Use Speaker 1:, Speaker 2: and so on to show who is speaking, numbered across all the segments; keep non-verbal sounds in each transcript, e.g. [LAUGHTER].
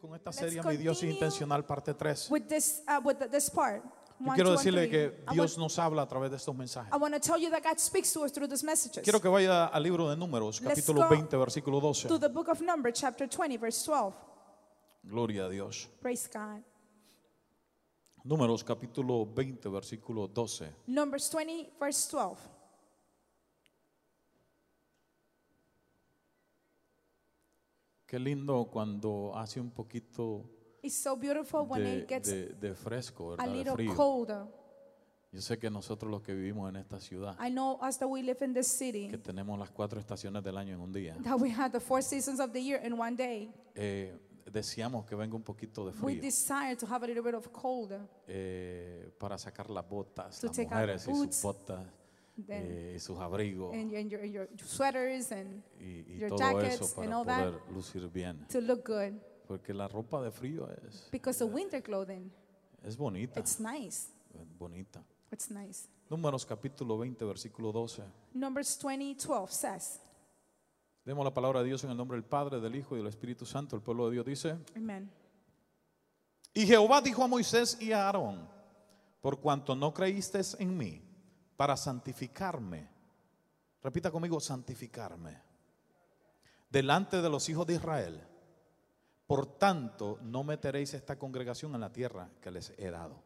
Speaker 1: Con esta serie Mi Dios intencional parte 3.
Speaker 2: with this uh, with this part.
Speaker 1: Yo quiero decirle que
Speaker 2: I
Speaker 1: Dios
Speaker 2: want,
Speaker 1: nos habla a través de estos mensajes.
Speaker 2: I want to tell you that God speaks to us through these messages.
Speaker 1: Quiero que vaya al libro de Números, capítulo
Speaker 2: go
Speaker 1: 20, versículo 12.
Speaker 2: to the book of Numbers, chapter 20, verse 12.
Speaker 1: Gloria a Dios.
Speaker 2: Praise God.
Speaker 1: Números, capítulo 20, versículo 12.
Speaker 2: Numbers 20, verse 12.
Speaker 1: Qué lindo cuando hace un poquito
Speaker 2: It's so beautiful when
Speaker 1: de,
Speaker 2: it gets
Speaker 1: de- de fresco,
Speaker 2: a.
Speaker 1: De
Speaker 2: little
Speaker 1: frío.
Speaker 2: colder.
Speaker 1: Yo sé que nosotros los que vivimos en esta ciudad,
Speaker 2: I know us that we live in this
Speaker 1: que
Speaker 2: city,
Speaker 1: tenemos las cuatro estaciones del año en un día,
Speaker 2: that we had the four seasons of the year in one day.
Speaker 1: eh, deseamos que venga un poquito de
Speaker 2: We
Speaker 1: frío
Speaker 2: desire to have a little bit of cold.
Speaker 1: eh, para sacar las botas,
Speaker 2: To
Speaker 1: las
Speaker 2: take out
Speaker 1: mujeres y sus
Speaker 2: boots,
Speaker 1: botas
Speaker 2: then-
Speaker 1: eh, y sus abrigos
Speaker 2: and, and your, your sweaters and
Speaker 1: y, y
Speaker 2: your
Speaker 1: todo
Speaker 2: jackets
Speaker 1: eso
Speaker 2: and
Speaker 1: para
Speaker 2: all that.
Speaker 1: poder lucir bien.
Speaker 2: to look good.
Speaker 1: Porque la ropa de frío es,
Speaker 2: Because the winter clothing,
Speaker 1: es bonita,
Speaker 2: it's nice.
Speaker 1: es bonita.
Speaker 2: It's nice.
Speaker 1: Números capítulo 20, versículo 12.
Speaker 2: Numbers 20, 12 says,
Speaker 1: Demos la palabra de Dios en el nombre del Padre, del Hijo y del Espíritu Santo. El pueblo de Dios dice,
Speaker 2: Amen.
Speaker 1: y Jehová dijo a Moisés y a Aarón, por cuanto no creísteis en mí, para santificarme, repita conmigo, santificarme, delante de los hijos de Israel, por tanto no meteréis esta congregación en la tierra que les he dado.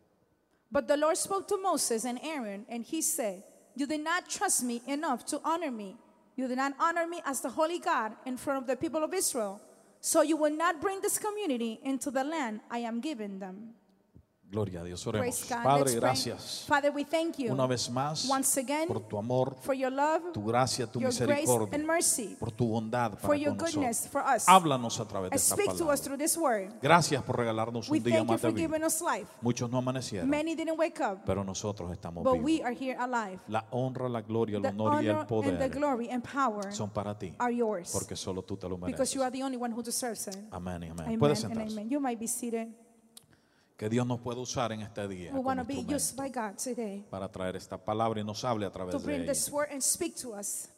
Speaker 2: But the Lord spoke to Moses and Aaron, and he said, You did not trust me enough to honor me. You did not honor me as the holy God in front of the people of Israel. So you will not bring this community into the land I am giving them.
Speaker 1: Gloria a Dios, oremos. Padre, gracias
Speaker 2: Father, we thank you
Speaker 1: una vez más
Speaker 2: once again
Speaker 1: por tu amor,
Speaker 2: for your love,
Speaker 1: tu gracia, tu
Speaker 2: your grace
Speaker 1: misericordia,
Speaker 2: and mercy,
Speaker 1: por tu bondad
Speaker 2: for
Speaker 1: para
Speaker 2: your
Speaker 1: con
Speaker 2: goodness
Speaker 1: nosotros.
Speaker 2: for us.
Speaker 1: Háblanos a través de esta
Speaker 2: speak to us
Speaker 1: palabra.
Speaker 2: through this word.
Speaker 1: Gracias por regalarnos
Speaker 2: We
Speaker 1: un día más de
Speaker 2: for
Speaker 1: vida. Muchos no amanecieron,
Speaker 2: Many didn't wake up,
Speaker 1: pero nosotros estamos
Speaker 2: but we
Speaker 1: vivos.
Speaker 2: are here alive.
Speaker 1: La honra, la gloria, el
Speaker 2: The
Speaker 1: honor y el
Speaker 2: honor and the
Speaker 1: poder
Speaker 2: glory and power
Speaker 1: son para ti,
Speaker 2: are yours
Speaker 1: porque solo tú te lo
Speaker 2: because
Speaker 1: mereces.
Speaker 2: you are the only one who deserves it.
Speaker 1: Amén amén.
Speaker 2: Amen
Speaker 1: Puede
Speaker 2: and
Speaker 1: sentarse.
Speaker 2: amen. You might be seated.
Speaker 1: Que Dios nos pueda usar en este día
Speaker 2: We
Speaker 1: como
Speaker 2: want to be
Speaker 1: instrumento
Speaker 2: used by God today
Speaker 1: para traer esta palabra y nos hable a través
Speaker 2: to
Speaker 1: de
Speaker 2: bring
Speaker 1: ella.
Speaker 2: this word and speak to us.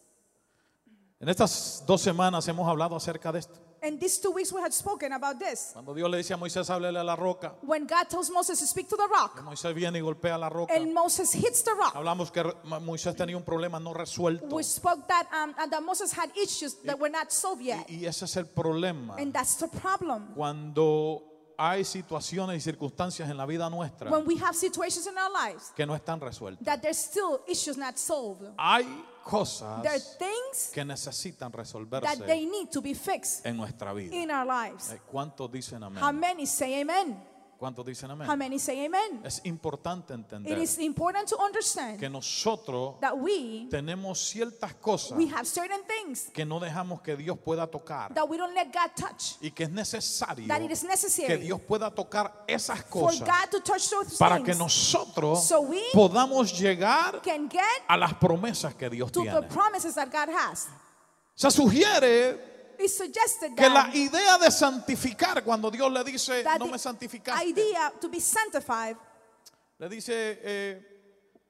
Speaker 1: En estas dos semanas hemos hablado acerca de esto.
Speaker 2: And these two weeks we had spoken about this.
Speaker 1: Cuando Dios le dice a Moisés, háblele a la roca,
Speaker 2: When God tells Moses to speak to the rock,
Speaker 1: Moisés viene y golpea la roca.
Speaker 2: and Moses hits the rock.
Speaker 1: Hablamos que Moisés tenía un problema no resuelto.
Speaker 2: We spoke that um, and that Moses had issues that were not solved yet,
Speaker 1: Y, y ese es el problema.
Speaker 2: and that's the problem.
Speaker 1: Cuando hay situaciones y circunstancias en la vida nuestra
Speaker 2: When we have situations in our lives
Speaker 1: que no están resueltas.
Speaker 2: that there's still issues not solved,
Speaker 1: Hay cosas
Speaker 2: there are things
Speaker 1: que necesitan
Speaker 2: that they
Speaker 1: resolverse
Speaker 2: need to be fixed
Speaker 1: en nuestra vida.
Speaker 2: in our lives.
Speaker 1: Eh, ¿Cuántos dicen
Speaker 2: How
Speaker 1: amén?
Speaker 2: many say amen?
Speaker 1: ¿Cuántos dicen
Speaker 2: How
Speaker 1: amén?
Speaker 2: many say amen?
Speaker 1: Es importante
Speaker 2: It
Speaker 1: entender
Speaker 2: is important to understand
Speaker 1: que nosotros
Speaker 2: that we
Speaker 1: tenemos ciertas cosas
Speaker 2: we have certain things
Speaker 1: que no dejamos que Dios pueda tocar
Speaker 2: that we don't let God touch.
Speaker 1: y que es necesario
Speaker 2: That it is
Speaker 1: que
Speaker 2: necessary
Speaker 1: Dios pueda tocar esas
Speaker 2: for
Speaker 1: cosas
Speaker 2: God to touch those
Speaker 1: para que nosotros
Speaker 2: So we
Speaker 1: podamos llegar
Speaker 2: can get
Speaker 1: a las promesas que Dios
Speaker 2: to
Speaker 1: tiene.
Speaker 2: the promises that God has.
Speaker 1: Se sugiere que la idea de santificar, cuando Dios le dice, no me santificaste,
Speaker 2: idea to be sanctified
Speaker 1: le dice, eh,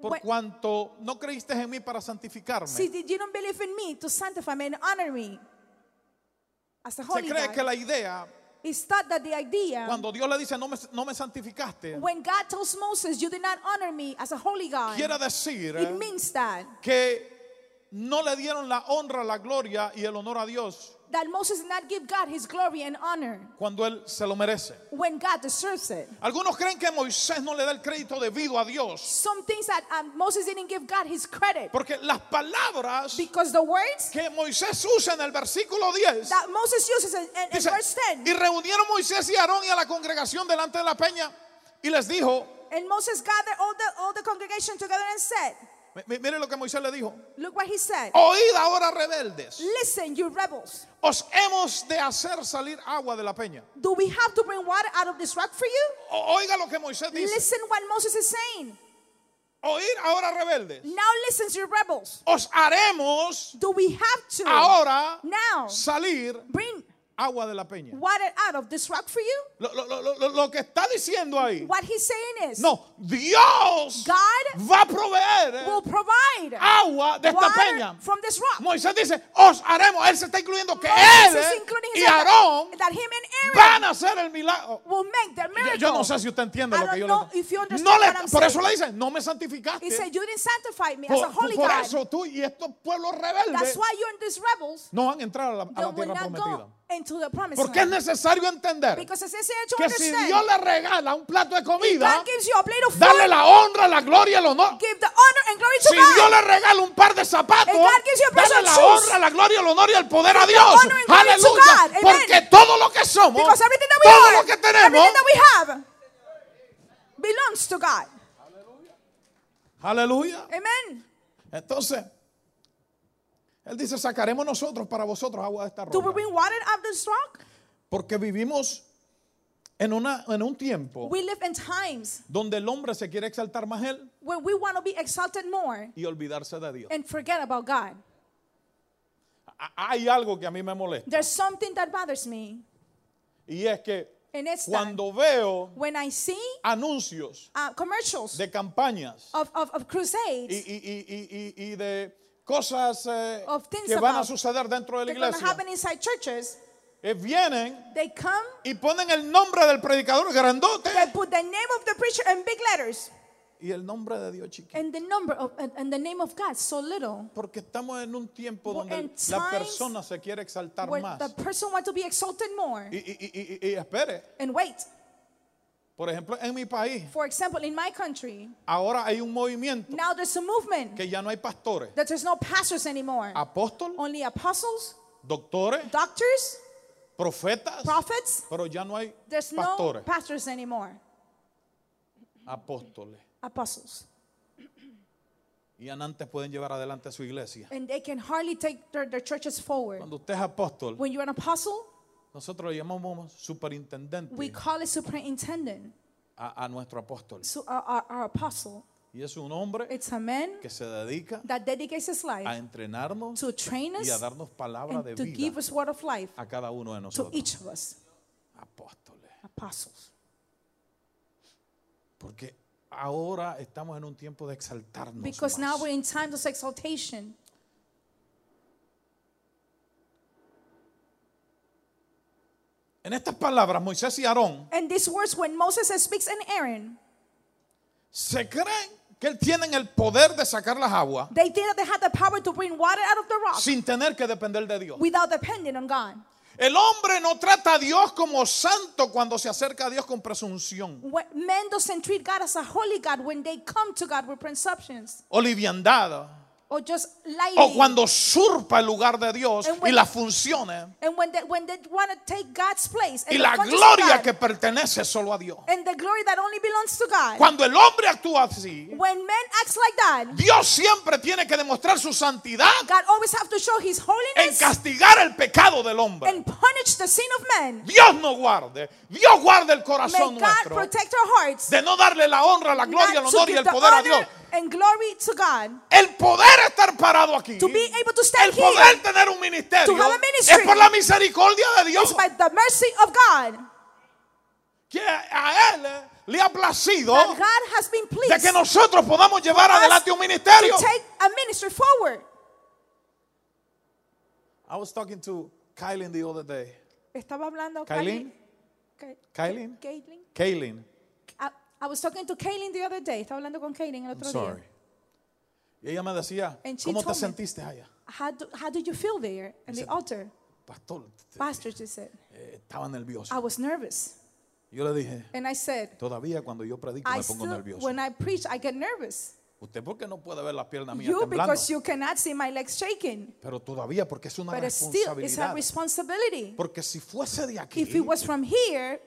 Speaker 1: por
Speaker 2: When-
Speaker 1: cuanto no creíste en mí para santificarme,
Speaker 2: See, you don't believe in me to sanctify me and honor me as the
Speaker 1: se
Speaker 2: holy
Speaker 1: cree que
Speaker 2: God?
Speaker 1: la idea,
Speaker 2: It's thought that the idea
Speaker 1: cuando Dios le dice, no me, no me santificaste,
Speaker 2: when God tells Moses, "You did not honor me as a holy God,"
Speaker 1: quiere decir
Speaker 2: it means that
Speaker 1: que no le dieron la honra, la gloria y el honor a Dios
Speaker 2: that Moses did not give God His glory and honor
Speaker 1: cuando Él se lo merece.
Speaker 2: when God deserves it.
Speaker 1: Algunos creen que Moisés no le da el crédito debido a Dios,
Speaker 2: Some things that um, Moses didn't give God His credit
Speaker 1: porque las palabras
Speaker 2: because the words
Speaker 1: que Moisés usa en el versículo 10
Speaker 2: that Moses uses in, in- in
Speaker 1: Dice,
Speaker 2: verse 10,
Speaker 1: y reunieron Moisés y Aarón y a la congregación delante de la peña y les dijo,
Speaker 2: and Moses gathered all the all the congregation together and said,
Speaker 1: mire lo que Moisés le dijo,
Speaker 2: "Look what he said.
Speaker 1: oíd ahora rebeldes,
Speaker 2: Listen, you rebels.
Speaker 1: os hemos de hacer salir agua de la peña.
Speaker 2: Do we have to bring water out of this rock for you?
Speaker 1: O- oiga lo que Moisés dice,
Speaker 2: Listen what Moses is saying.
Speaker 1: oíd ahora rebeldes,
Speaker 2: Now listen, you rebels.
Speaker 1: os haremos
Speaker 2: Do we have to
Speaker 1: ahora
Speaker 2: now
Speaker 1: salir
Speaker 2: bring
Speaker 1: agua de la peña.
Speaker 2: water out of this rock for you?
Speaker 1: Lo, lo- lo- lo- que está diciendo ahí.
Speaker 2: What he's saying is,
Speaker 1: No, Dios
Speaker 2: God
Speaker 1: va a proveer
Speaker 2: will provide
Speaker 1: agua de esta
Speaker 2: water
Speaker 1: peña.
Speaker 2: from this rock.
Speaker 1: Moisés dice, os haremos. Él se está incluyendo que
Speaker 2: Moses
Speaker 1: él y Aarón van a hacer el milagro.
Speaker 2: will make the
Speaker 1: Yo,
Speaker 2: miracle.
Speaker 1: yo no sé si usted entiende
Speaker 2: I
Speaker 1: lo que yo
Speaker 2: know
Speaker 1: le
Speaker 2: if you
Speaker 1: no le- Por eso le dice, no me santificaste.
Speaker 2: He said, You didn't sanctify me as
Speaker 1: Por,
Speaker 2: a holy
Speaker 1: por
Speaker 2: God.
Speaker 1: eso tú y estos pueblos
Speaker 2: That's
Speaker 1: rebeldes
Speaker 2: why you and these rebels
Speaker 1: no van a entrar a la, a la tierra prometida.
Speaker 2: go into the promised
Speaker 1: Porque es
Speaker 2: land.
Speaker 1: necesario entender
Speaker 2: Because it's necessary to
Speaker 1: que si
Speaker 2: understand
Speaker 1: Dios le regala un plato de comida,
Speaker 2: God gives you a plate of
Speaker 1: darle
Speaker 2: food,
Speaker 1: la honra, la gloria, el honor.
Speaker 2: give the honor and glory to
Speaker 1: Si Dios le regala un par de zapatos,
Speaker 2: If God gives you a pair
Speaker 1: dale
Speaker 2: of
Speaker 1: la
Speaker 2: shoes,
Speaker 1: honra, la gloria, el honor y el poder a Dios.
Speaker 2: honor and glory to
Speaker 1: Aleluya.
Speaker 2: God. Amen.
Speaker 1: Porque todo lo que somos,
Speaker 2: Because everything that we
Speaker 1: todo
Speaker 2: are,
Speaker 1: lo que tenemos,
Speaker 2: everything that we have belongs to God.
Speaker 1: aleluya.
Speaker 2: Amen.
Speaker 1: Entonces, Él dice, sacaremos nosotros para vosotros agua de esta
Speaker 2: Do we
Speaker 1: roca.
Speaker 2: bring water out of this rock?
Speaker 1: Porque vivimos en, una, en un tiempo
Speaker 2: We live in times
Speaker 1: donde el hombre se quiere exaltar más él
Speaker 2: where we want to be exalted more
Speaker 1: y olvidarse de Dios.
Speaker 2: and forget about God.
Speaker 1: Hay algo que a mí me molesta
Speaker 2: There's something that bothers me,
Speaker 1: y es que
Speaker 2: and it's that
Speaker 1: cuando veo
Speaker 2: when I see
Speaker 1: anuncios
Speaker 2: uh, commercials
Speaker 1: de campañas
Speaker 2: of, of, of
Speaker 1: y,
Speaker 2: crusades
Speaker 1: y- y- y- y- y de cosas eh, que van a suceder dentro de la iglesia,
Speaker 2: churches,
Speaker 1: eh, vienen
Speaker 2: they come,
Speaker 1: y ponen el nombre del predicador grandote
Speaker 2: they put the name of the preacher in big letters
Speaker 1: y el nombre de Dios chiquito.
Speaker 2: and the number of and, the name of God so little.
Speaker 1: Porque estamos en un tiempo donde
Speaker 2: in
Speaker 1: la persona se quiere exaltar
Speaker 2: Where
Speaker 1: más.
Speaker 2: the person wants to be exalted more.
Speaker 1: Y, y- y- y- y espere,
Speaker 2: And wait,
Speaker 1: por ejemplo, en mi país,
Speaker 2: for example, in my country,
Speaker 1: ahora hay un movimiento
Speaker 2: now there's a movement
Speaker 1: que ya no hay pastores,
Speaker 2: that there's no pastors anymore,
Speaker 1: apóstoles,
Speaker 2: only apostles,
Speaker 1: doctores,
Speaker 2: doctors,
Speaker 1: profetas,
Speaker 2: prophets.
Speaker 1: pero ya no hay
Speaker 2: There's no
Speaker 1: pastores,
Speaker 2: pastors anymore,
Speaker 1: apóstoles.
Speaker 2: apostles.
Speaker 1: Y antes pueden llevar adelante su iglesia.
Speaker 2: And they can hardly take their, their churches forward.
Speaker 1: Cuando usted es apóstol,
Speaker 2: When you're an apostle,
Speaker 1: nosotros le llamamos superintendente
Speaker 2: we call it superintendent,
Speaker 1: a, a nuestro apóstol.
Speaker 2: so our, our, our apostle.
Speaker 1: Y es un hombre
Speaker 2: It's a man
Speaker 1: que se dedica
Speaker 2: that dedicates his
Speaker 1: a
Speaker 2: life
Speaker 1: entrenarnos
Speaker 2: to train
Speaker 1: y a
Speaker 2: us
Speaker 1: darnos palabra de
Speaker 2: to give
Speaker 1: vida
Speaker 2: us word of life
Speaker 1: a cada uno de
Speaker 2: to
Speaker 1: nosotros.
Speaker 2: each of us,
Speaker 1: Apóstoles.
Speaker 2: apostles.
Speaker 1: Porque ahora estamos en un tiempo de exaltarnos.
Speaker 2: Because
Speaker 1: más.
Speaker 2: now we're in times of exaltation.
Speaker 1: En estas palabras, Moisés y Aarón
Speaker 2: And these words, when Moses speaks and Aaron,
Speaker 1: se creen que él tienen el poder de sacar las aguas
Speaker 2: they think that they had the power to bring water out of the rock
Speaker 1: sin tener que depender de Dios.
Speaker 2: without depending on God.
Speaker 1: El hombre no trata a Dios como santo cuando se acerca a Dios con presunción
Speaker 2: men doesn't treat God as a holy God when they come to God with presumptions
Speaker 1: o liviandad. O cuando usurpa el lugar de Dios
Speaker 2: And
Speaker 1: y las funciones
Speaker 2: and when they, when they want to take God's place and
Speaker 1: y la gloria
Speaker 2: God,
Speaker 1: que pertenece solo a Dios.
Speaker 2: and the glory that only belongs to God.
Speaker 1: Cuando el hombre actúa así,
Speaker 2: like that,
Speaker 1: Dios siempre tiene que demostrar su santidad
Speaker 2: God always have to show His
Speaker 1: en castigar el pecado del hombre.
Speaker 2: and punish the sin of men.
Speaker 1: Dios no guarde, Dios guarde el corazón
Speaker 2: God
Speaker 1: nuestro
Speaker 2: protect our hearts.
Speaker 1: de no darle la honra, la gloria, el honor y el poder a Dios.
Speaker 2: And glory to God.
Speaker 1: El poder estar parado aquí,
Speaker 2: To be able to
Speaker 1: el
Speaker 2: stand
Speaker 1: poder
Speaker 2: here
Speaker 1: tener un ministerio,
Speaker 2: To have a ministry.
Speaker 1: es por la misericordia de Dios
Speaker 2: by the mercy of God
Speaker 1: que a Él le ha placido
Speaker 2: God has been
Speaker 1: de
Speaker 2: pleased
Speaker 1: que nosotros podamos llevar adelante un ministerio.
Speaker 2: to take a ministry forward.
Speaker 1: I was talking to Kylie the other day.
Speaker 2: Estaba hablando
Speaker 1: Kailin?
Speaker 2: Ka-
Speaker 1: Kailin?
Speaker 2: I, was talking to Kaylin the other day. Estaba hablando con Kaylin el
Speaker 1: I'm
Speaker 2: otro
Speaker 1: sorry.
Speaker 2: día.
Speaker 1: Y ella me decía,
Speaker 2: And she
Speaker 1: ¿cómo te
Speaker 2: told me-
Speaker 1: sentiste allá?
Speaker 2: How, do, how did you feel there in the altar?
Speaker 1: Pastor,
Speaker 2: Pastor just said,
Speaker 1: eh, estaba nervioso.
Speaker 2: I was nervous.
Speaker 1: Yo le dije,
Speaker 2: And I said,
Speaker 1: todavía cuando yo predico
Speaker 2: I
Speaker 1: me pongo
Speaker 2: still,
Speaker 1: nervioso.
Speaker 2: when I preach, I get nervous.
Speaker 1: Usted porque no puede ver las piernas mías
Speaker 2: You,
Speaker 1: temblando.
Speaker 2: because you cannot see my legs shaking.
Speaker 1: Pero todavía porque es una
Speaker 2: But still, it's a
Speaker 1: responsabilidad.
Speaker 2: responsibility.
Speaker 1: Porque si fuese de aquí,
Speaker 2: If it was from here,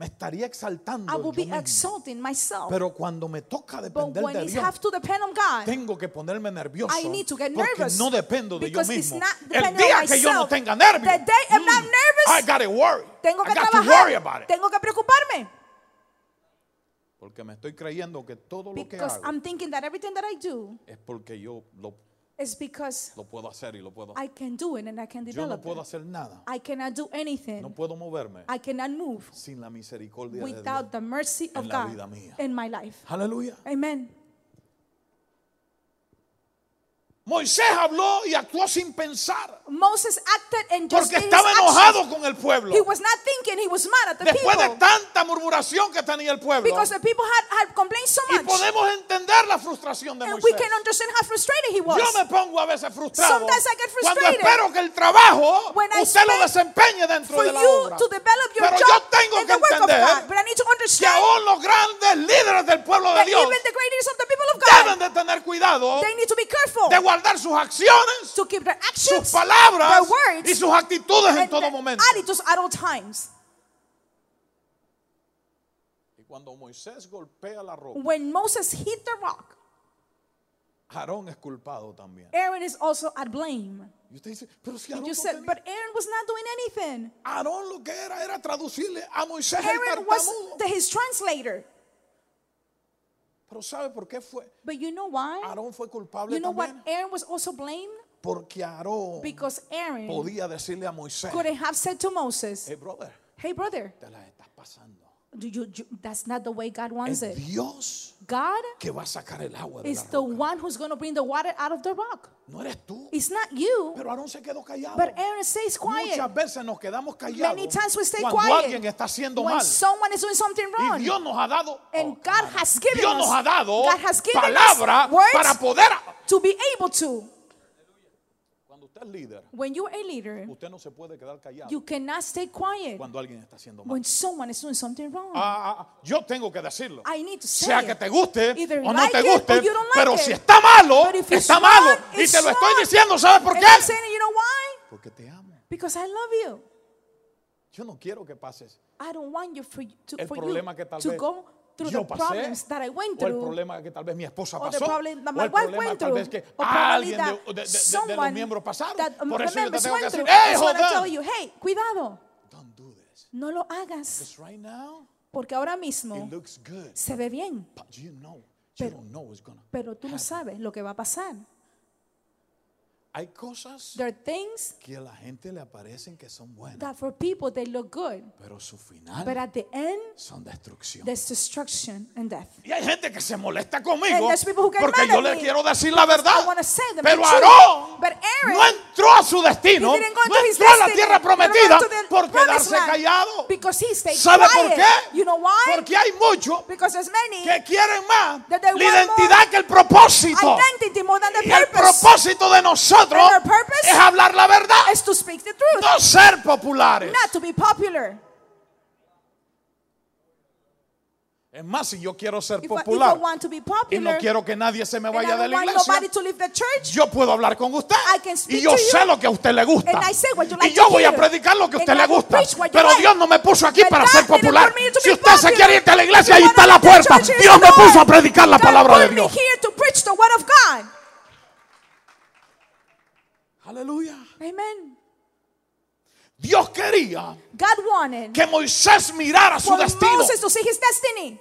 Speaker 1: me estaría exaltando
Speaker 2: I will be exalting myself.
Speaker 1: Pero cuando me toca
Speaker 2: But
Speaker 1: depender
Speaker 2: when
Speaker 1: de Dios,
Speaker 2: have to depend on God,
Speaker 1: tengo que ponerme nervioso.
Speaker 2: I need to get
Speaker 1: porque
Speaker 2: nervous.
Speaker 1: no dependo de yo
Speaker 2: because it's
Speaker 1: mismo.
Speaker 2: not
Speaker 1: El día
Speaker 2: on
Speaker 1: que yo no
Speaker 2: myself.
Speaker 1: tenga nervios,
Speaker 2: The day I'm not
Speaker 1: mm,
Speaker 2: nervous,
Speaker 1: I gotta worry.
Speaker 2: tengo que
Speaker 1: I got to worry about
Speaker 2: trabajar.
Speaker 1: it.
Speaker 2: Tengo que preocuparme.
Speaker 1: Porque me estoy creyendo que todo lo que
Speaker 2: Because
Speaker 1: hago
Speaker 2: I'm thinking that everything that I do
Speaker 1: es porque yo lo
Speaker 2: It's because
Speaker 1: Lo puedo hacer y lo puedo.
Speaker 2: I can do it and I can
Speaker 1: Yo no
Speaker 2: develop
Speaker 1: puedo
Speaker 2: it.
Speaker 1: hacer nada.
Speaker 2: I cannot do anything.
Speaker 1: No puedo moverme
Speaker 2: I cannot move
Speaker 1: sin la misericordia de Dios.
Speaker 2: without the mercy of God
Speaker 1: mía.
Speaker 2: in my life.
Speaker 1: Aleluya.
Speaker 2: Amen.
Speaker 1: Moisés habló y actuó sin pensar.
Speaker 2: Moses acted and just
Speaker 1: Porque estaba enojado con el pueblo.
Speaker 2: He was not thinking, he was mad at the
Speaker 1: Después de
Speaker 2: people.
Speaker 1: tanta murmuración que tenía el pueblo.
Speaker 2: Because the people had, had complained so
Speaker 1: Y
Speaker 2: much.
Speaker 1: podemos entender la frustración de
Speaker 2: And we
Speaker 1: Moisés.
Speaker 2: can understand how frustrated he was.
Speaker 1: Yo me pongo a veces frustrado
Speaker 2: Sometimes I get
Speaker 1: cuando
Speaker 2: frustrated.
Speaker 1: espero que el trabajo
Speaker 2: When
Speaker 1: usted lo desempeñe dentro
Speaker 2: for
Speaker 1: de la
Speaker 2: you
Speaker 1: obra.
Speaker 2: to develop your
Speaker 1: Pero
Speaker 2: job
Speaker 1: yo tengo que entender
Speaker 2: God. But I need to
Speaker 1: que aún los grandes líderes del pueblo de Dios
Speaker 2: even the great leaders of the people of
Speaker 1: deben
Speaker 2: God,
Speaker 1: de tener cuidado
Speaker 2: they need to be careful
Speaker 1: de guardar sus acciones,
Speaker 2: to keep their
Speaker 1: sus
Speaker 2: actions,
Speaker 1: palabras
Speaker 2: their words,
Speaker 1: y sus actitudes en todo momento.
Speaker 2: attitudes at all times.
Speaker 1: Y cuando Moisés golpea la roca,
Speaker 2: When Moses hit the rock,
Speaker 1: Aarón es culpado también.
Speaker 2: Aaron is also at blame.
Speaker 1: Y usted dice, pero si Aarón, no
Speaker 2: said,
Speaker 1: tenía-
Speaker 2: but Aaron was not doing anything.
Speaker 1: Aarón lo que era era traducirle a Moisés el
Speaker 2: Aaron was
Speaker 1: tartamudo.
Speaker 2: the, his translator.
Speaker 1: Pero ¿sabe por qué fue?
Speaker 2: But you know why?
Speaker 1: Aarón fue culpable
Speaker 2: You know what?
Speaker 1: también.
Speaker 2: Aaron was also blamed?
Speaker 1: Porque Aarón
Speaker 2: Because Aaron
Speaker 1: podía decirle a Moisés,
Speaker 2: couldn't have said to Moses,
Speaker 1: hey brother,
Speaker 2: hey brother,
Speaker 1: te la estás pasando.
Speaker 2: Do you, you- that's not the way God wants
Speaker 1: Es
Speaker 2: it.
Speaker 1: Dios
Speaker 2: God
Speaker 1: que va a sacar el agua de la
Speaker 2: is the
Speaker 1: roca.
Speaker 2: one who's going to bring the water out of the rock.
Speaker 1: No eres tú.
Speaker 2: It's not you,
Speaker 1: Pero Aarón se quedó callado.
Speaker 2: but Aaron stays quiet.
Speaker 1: Muchas veces nos quedamos callados
Speaker 2: Many times we stay
Speaker 1: cuando
Speaker 2: quiet
Speaker 1: alguien está haciendo
Speaker 2: when
Speaker 1: mal.
Speaker 2: someone is doing something
Speaker 1: Y
Speaker 2: wrong.
Speaker 1: Dios nos ha dado,
Speaker 2: And
Speaker 1: oh,
Speaker 2: God has given
Speaker 1: Dios
Speaker 2: us,
Speaker 1: nos ha dado
Speaker 2: God has given
Speaker 1: palabra
Speaker 2: us words
Speaker 1: para poder.
Speaker 2: to be able to.
Speaker 1: Cuando usted es líder,
Speaker 2: When you're a leader,
Speaker 1: usted no se puede quedar callado
Speaker 2: you cannot stay quiet
Speaker 1: cuando alguien está haciendo mal.
Speaker 2: when someone is doing something wrong.
Speaker 1: Ah, ah, yo tengo que decirlo.
Speaker 2: I need to say
Speaker 1: Sea
Speaker 2: it.
Speaker 1: que te guste
Speaker 2: Either
Speaker 1: o no
Speaker 2: like
Speaker 1: te
Speaker 2: it
Speaker 1: guste,
Speaker 2: or you don't like
Speaker 1: pero
Speaker 2: it.
Speaker 1: si está malo,
Speaker 2: But if it's
Speaker 1: está malo. Y
Speaker 2: it's
Speaker 1: te lo estoy
Speaker 2: wrong.
Speaker 1: diciendo, ¿sabes por
Speaker 2: And
Speaker 1: qué?
Speaker 2: I'm saying, you know why?
Speaker 1: Porque te amo.
Speaker 2: Because I love you.
Speaker 1: Yo no quiero que pases
Speaker 2: I don't want you for, you to,
Speaker 1: el
Speaker 2: for you
Speaker 1: problema que tal
Speaker 2: to
Speaker 1: vez
Speaker 2: go through
Speaker 1: yo
Speaker 2: the
Speaker 1: pasé,
Speaker 2: problems that I went
Speaker 1: o el
Speaker 2: through.
Speaker 1: problema que tal vez mi esposa
Speaker 2: the
Speaker 1: pasó,
Speaker 2: problem that
Speaker 1: o
Speaker 2: my
Speaker 1: el
Speaker 2: wife
Speaker 1: problema
Speaker 2: went
Speaker 1: tal
Speaker 2: through,
Speaker 1: vez que alguien de,
Speaker 2: that
Speaker 1: de- de- de los miembros pasaron. Por eso yo te
Speaker 2: members
Speaker 1: tengo que
Speaker 2: went
Speaker 1: decir,
Speaker 2: through.
Speaker 1: hey,
Speaker 2: I tell you. Cuidado.
Speaker 1: Don't do this.
Speaker 2: No lo hagas.
Speaker 1: Right now,
Speaker 2: Porque ahora mismo
Speaker 1: it looks good.
Speaker 2: se ve bien,
Speaker 1: But you know, you
Speaker 2: Pero-
Speaker 1: don't know what's gonna
Speaker 2: pero tú no
Speaker 1: happen.
Speaker 2: sabes lo que va a pasar.
Speaker 1: Hay cosas
Speaker 2: There are things
Speaker 1: que a la gente le parecen que son buenas,
Speaker 2: that for people they look good,
Speaker 1: pero su final
Speaker 2: but at the end
Speaker 1: son destrucción.
Speaker 2: there's destruction and death.
Speaker 1: Y hay gente que se molesta
Speaker 2: And
Speaker 1: conmigo
Speaker 2: there's people who get
Speaker 1: porque
Speaker 2: mad
Speaker 1: yo
Speaker 2: at
Speaker 1: le
Speaker 2: me
Speaker 1: quiero decir la
Speaker 2: I
Speaker 1: verdad.
Speaker 2: wanna say them
Speaker 1: Pero
Speaker 2: truth.
Speaker 1: Aarón
Speaker 2: But Aaron,
Speaker 1: no entró a su destino,
Speaker 2: he didn't go
Speaker 1: no
Speaker 2: into his
Speaker 1: entró a la
Speaker 2: destiny,
Speaker 1: tierra
Speaker 2: he didn't
Speaker 1: prometida
Speaker 2: go to the
Speaker 1: por
Speaker 2: promised
Speaker 1: quedarse
Speaker 2: land
Speaker 1: callado.
Speaker 2: Because he stayed
Speaker 1: ¿Sabe por
Speaker 2: quiet.
Speaker 1: qué?
Speaker 2: You know why?
Speaker 1: Porque hay muchos
Speaker 2: Because there's many
Speaker 1: que quieren más
Speaker 2: That they
Speaker 1: la
Speaker 2: want
Speaker 1: identidad que el propósito.
Speaker 2: identity more than the
Speaker 1: Y el
Speaker 2: purpose
Speaker 1: propósito de nosotros es hablar la verdad,
Speaker 2: is to speak the truth,
Speaker 1: no ser populares.
Speaker 2: not to be popular.
Speaker 1: Es más, si yo quiero ser popular y no quiero que nadie se me vaya de la iglesia, yo puedo hablar con usted y yo sé lo que a usted le gusta. y yo voy a predicar lo que a usted le gusta. pero. Dios no me puso aquí para ser popular. si usted se quiere ir a la iglesia ahí está la puerta. Dios me puso a predicar la palabra de Dios aleluya
Speaker 2: Amen.
Speaker 1: Dios quería
Speaker 2: God wanted
Speaker 1: que Moisés mirara su
Speaker 2: for
Speaker 1: destino
Speaker 2: Moses to see his destiny.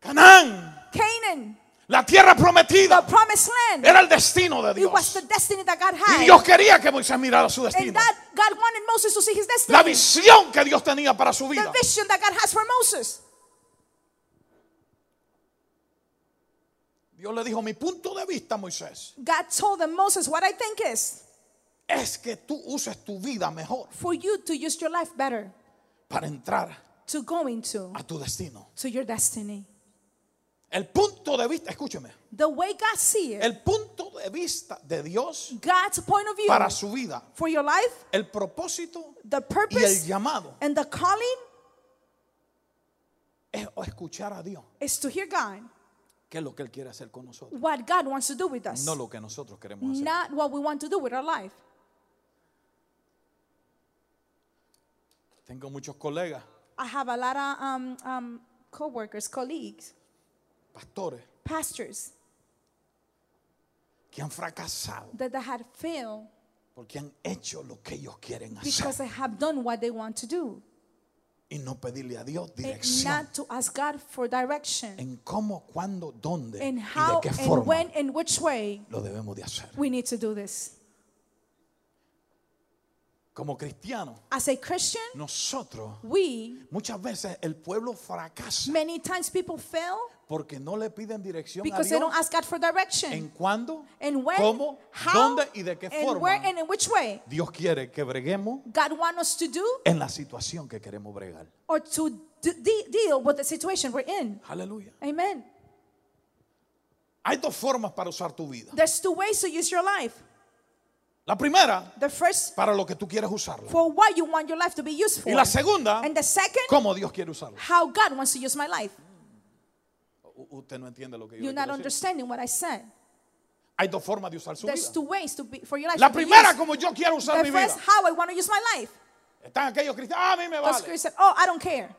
Speaker 1: Canaán
Speaker 2: Canaan,
Speaker 1: la tierra
Speaker 2: the
Speaker 1: prometida
Speaker 2: promised land.
Speaker 1: era el destino de
Speaker 2: It was
Speaker 1: Dios
Speaker 2: the destiny that God
Speaker 1: y. Dios quería que Moisés mirara su
Speaker 2: And
Speaker 1: destino
Speaker 2: that God wanted Moses to see his destiny.
Speaker 1: la visión que Dios tenía para su
Speaker 2: the
Speaker 1: vida
Speaker 2: vision that God has for Moses.
Speaker 1: Dios le dijo mi punto de vista Moisés
Speaker 2: God told them, Moses, what I think is
Speaker 1: es que tú uses tu vida mejor
Speaker 2: for you to use your life better
Speaker 1: para entrar
Speaker 2: to go into
Speaker 1: a tu destino.
Speaker 2: to your destiny.
Speaker 1: El punto de vista, escúcheme,
Speaker 2: The way God sees it,
Speaker 1: el punto de vista de Dios
Speaker 2: God's point of view
Speaker 1: para su vida,
Speaker 2: for your life,
Speaker 1: el propósito
Speaker 2: the
Speaker 1: y el
Speaker 2: purpose
Speaker 1: llamado
Speaker 2: and the calling
Speaker 1: es escuchar a Dios,
Speaker 2: is to hear God,
Speaker 1: es lo que Él quiere hacer con nosotros,
Speaker 2: what God wants to do with us,
Speaker 1: no lo que nosotros queremos hacer.
Speaker 2: not what we want to do with our life.
Speaker 1: Tengo muchos colegas,
Speaker 2: I have a lot of um, um, co-workers, colleagues,
Speaker 1: pastores,
Speaker 2: pastors
Speaker 1: que han fracasado
Speaker 2: that, that had failed
Speaker 1: porque han hecho lo que ellos quieren
Speaker 2: because
Speaker 1: hacer
Speaker 2: they have done what they want to do.
Speaker 1: Y no pedirle a Dios
Speaker 2: and
Speaker 1: dirección
Speaker 2: not to ask God for direction
Speaker 1: en cómo, cuándo, dónde
Speaker 2: and
Speaker 1: y
Speaker 2: how
Speaker 1: de qué
Speaker 2: and
Speaker 1: forma
Speaker 2: when and which way
Speaker 1: lo debemos de hacer.
Speaker 2: we need to do this.
Speaker 1: Como cristianos,
Speaker 2: As a Christian,
Speaker 1: nosotros
Speaker 2: we
Speaker 1: muchas veces el pueblo fracasa
Speaker 2: many times people fail
Speaker 1: porque no le piden dirección a
Speaker 2: because they
Speaker 1: Dios
Speaker 2: don't ask God for direction.
Speaker 1: en cuándo,
Speaker 2: and when,
Speaker 1: cómo,
Speaker 2: how,
Speaker 1: dónde y de qué
Speaker 2: and
Speaker 1: forma
Speaker 2: where and in which way
Speaker 1: Dios quiere que breguemos
Speaker 2: God wants us to do
Speaker 1: en la situación que queremos bregar.
Speaker 2: or to de- de- deal with the situation we're in.
Speaker 1: Aleluya.
Speaker 2: Amen.
Speaker 1: Hay dos formas para usar tu vida.
Speaker 2: There's two ways to use your life.
Speaker 1: La primera,
Speaker 2: The first,
Speaker 1: para lo que tú quieres usarla.
Speaker 2: for what you want your life to be used for.
Speaker 1: Y la segunda,
Speaker 2: And the second,
Speaker 1: cómo Dios quiere usarla.
Speaker 2: how God wants to use my life.
Speaker 1: Usted no entiende lo que yo
Speaker 2: You're not
Speaker 1: quiero decir.
Speaker 2: understanding what I said.
Speaker 1: Hay dos formas de usar su
Speaker 2: There's
Speaker 1: vida.
Speaker 2: two ways to be, for your life
Speaker 1: La
Speaker 2: to be
Speaker 1: primera,
Speaker 2: used.
Speaker 1: como yo quiero usar
Speaker 2: The
Speaker 1: mi vida.
Speaker 2: first, how I want to use my life.
Speaker 1: Están aquellos cristianos, "Ah, a mí me
Speaker 2: Those
Speaker 1: vale.
Speaker 2: Christians, oh, I don't care.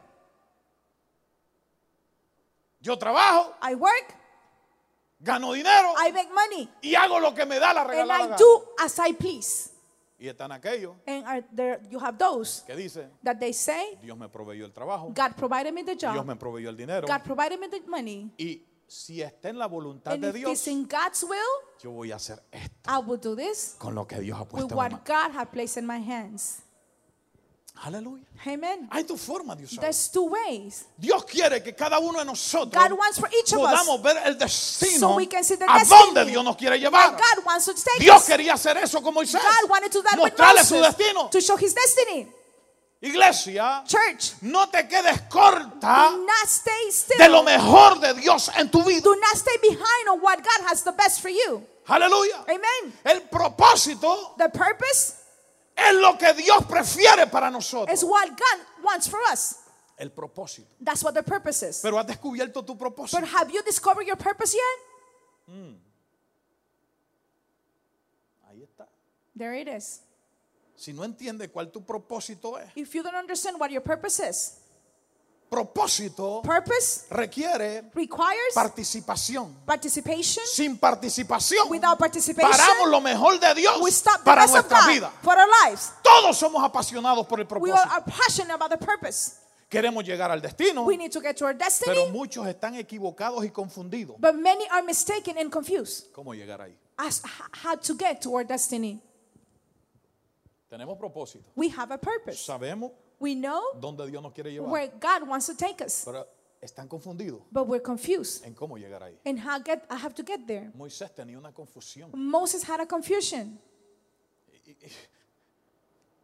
Speaker 1: Yo trabajo,
Speaker 2: I work,
Speaker 1: gano dinero
Speaker 2: I make money,
Speaker 1: y hago lo que me da la
Speaker 2: and
Speaker 1: regalada
Speaker 2: I
Speaker 1: gana.
Speaker 2: do as I please.
Speaker 1: Y están aquellos
Speaker 2: And are there, you have those
Speaker 1: que dicen,
Speaker 2: that they say,
Speaker 1: Dios me proveyó el trabajo,
Speaker 2: God provided me the
Speaker 1: Dios
Speaker 2: job,
Speaker 1: me proveyó el dinero.
Speaker 2: God provided me the money,
Speaker 1: Y si está en la voluntad
Speaker 2: and
Speaker 1: de
Speaker 2: if
Speaker 1: Dios,
Speaker 2: it's in God's will,
Speaker 1: yo voy a hacer esto
Speaker 2: I will do this
Speaker 1: con lo que Dios ha
Speaker 2: with
Speaker 1: puesto en mi
Speaker 2: what
Speaker 1: mano.
Speaker 2: God has placed in my hands.
Speaker 1: Aleluya.
Speaker 2: Amen.
Speaker 1: Hay tu forma de usar.
Speaker 2: There's two ways.
Speaker 1: Dios quiere que cada uno de nosotros
Speaker 2: God wants for each of us
Speaker 1: podamos ver el destino
Speaker 2: so we can see the
Speaker 1: a dónde Dios nos quiere llevar.
Speaker 2: God wants to take
Speaker 1: Dios
Speaker 2: us.
Speaker 1: quería hacer eso con Moisés.
Speaker 2: God wanted to do that with
Speaker 1: Mostrarle su
Speaker 2: Moses
Speaker 1: destino.
Speaker 2: to show his destiny.
Speaker 1: Iglesia,
Speaker 2: Church,
Speaker 1: no te quedes corta
Speaker 2: do not stay still.
Speaker 1: de lo mejor de Dios en tu vida.
Speaker 2: Do not stay behind on what God has the best for you.
Speaker 1: Aleluya.
Speaker 2: Amen.
Speaker 1: El propósito
Speaker 2: The purpose
Speaker 1: es lo que Dios prefiere para nosotros.
Speaker 2: is what God wants for us.
Speaker 1: El propósito.
Speaker 2: That's what the purpose is.
Speaker 1: Pero has descubierto tu propósito.
Speaker 2: But have you discovered your purpose yet?
Speaker 1: Ahí está.
Speaker 2: There it is.
Speaker 1: Si no entiendes cuál tu propósito es,
Speaker 2: If you don't understand what your purpose is,
Speaker 1: propósito
Speaker 2: purpose
Speaker 1: requiere
Speaker 2: requires
Speaker 1: participación.
Speaker 2: participation.
Speaker 1: Sin participación,
Speaker 2: Without participation,
Speaker 1: paramos lo mejor de Dios
Speaker 2: We stop the
Speaker 1: para
Speaker 2: best of
Speaker 1: nuestra
Speaker 2: God
Speaker 1: vida.
Speaker 2: for our lives.
Speaker 1: Todos somos apasionados por el
Speaker 2: We all
Speaker 1: propósito.
Speaker 2: are passionate about the purpose.
Speaker 1: Queremos llegar al destino,
Speaker 2: We need to get to our
Speaker 1: pero
Speaker 2: destiny,
Speaker 1: muchos están equivocados y confundidos.
Speaker 2: but many are mistaken and confused
Speaker 1: ¿Cómo llegar ahí?
Speaker 2: as h- how to get to our destiny.
Speaker 1: Tenemos propósito.
Speaker 2: We have a purpose.
Speaker 1: Sabemos
Speaker 2: We know
Speaker 1: dónde Dios nos quiere llevar,
Speaker 2: where God wants to take us,
Speaker 1: pero están confundidos
Speaker 2: but we're confused
Speaker 1: en cómo llegar ahí.
Speaker 2: and how get I have to get there.
Speaker 1: Moisés tenía una confusión.
Speaker 2: Moses had a confusion,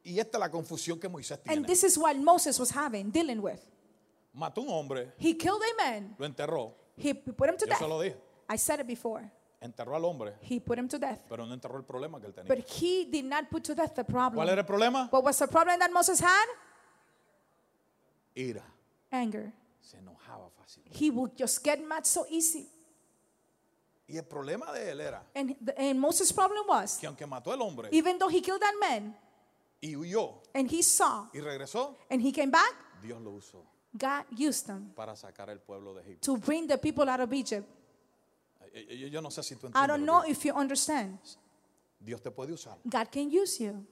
Speaker 1: Y esta es la confusión que Moisés
Speaker 2: and
Speaker 1: tiene.
Speaker 2: this is what Moses was having, dealing with.
Speaker 1: Mató un hombre,
Speaker 2: He killed a man.
Speaker 1: lo enterró.
Speaker 2: He put him to
Speaker 1: Yo se lo
Speaker 2: death.
Speaker 1: dije.
Speaker 2: I said it before.
Speaker 1: Enterró al hombre,
Speaker 2: He put him to death,
Speaker 1: pero no enterró el problema que él tenía.
Speaker 2: but he did not put to death the
Speaker 1: ¿Cuál
Speaker 2: problem.
Speaker 1: era el problema?
Speaker 2: What was the problem that Moses had?
Speaker 1: Ira.
Speaker 2: Anger.
Speaker 1: Se enojaba fácil.
Speaker 2: He would just get mad so easy.
Speaker 1: Y el problema de él era
Speaker 2: And, the, and Moses' problem was,
Speaker 1: que aunque mató al hombre
Speaker 2: even though he killed that man
Speaker 1: y huyó
Speaker 2: and he saw
Speaker 1: y regresó,
Speaker 2: and he came back,
Speaker 1: Dios lo usó
Speaker 2: God used him
Speaker 1: para sacar al pueblo de Egipto.
Speaker 2: to bring the people out of Egypt.
Speaker 1: Yo, yo- yo no sé si tú
Speaker 2: I
Speaker 1: entiendes.
Speaker 2: don't
Speaker 1: lo
Speaker 2: know if you understand.
Speaker 1: Dios te puede usar
Speaker 2: God can use you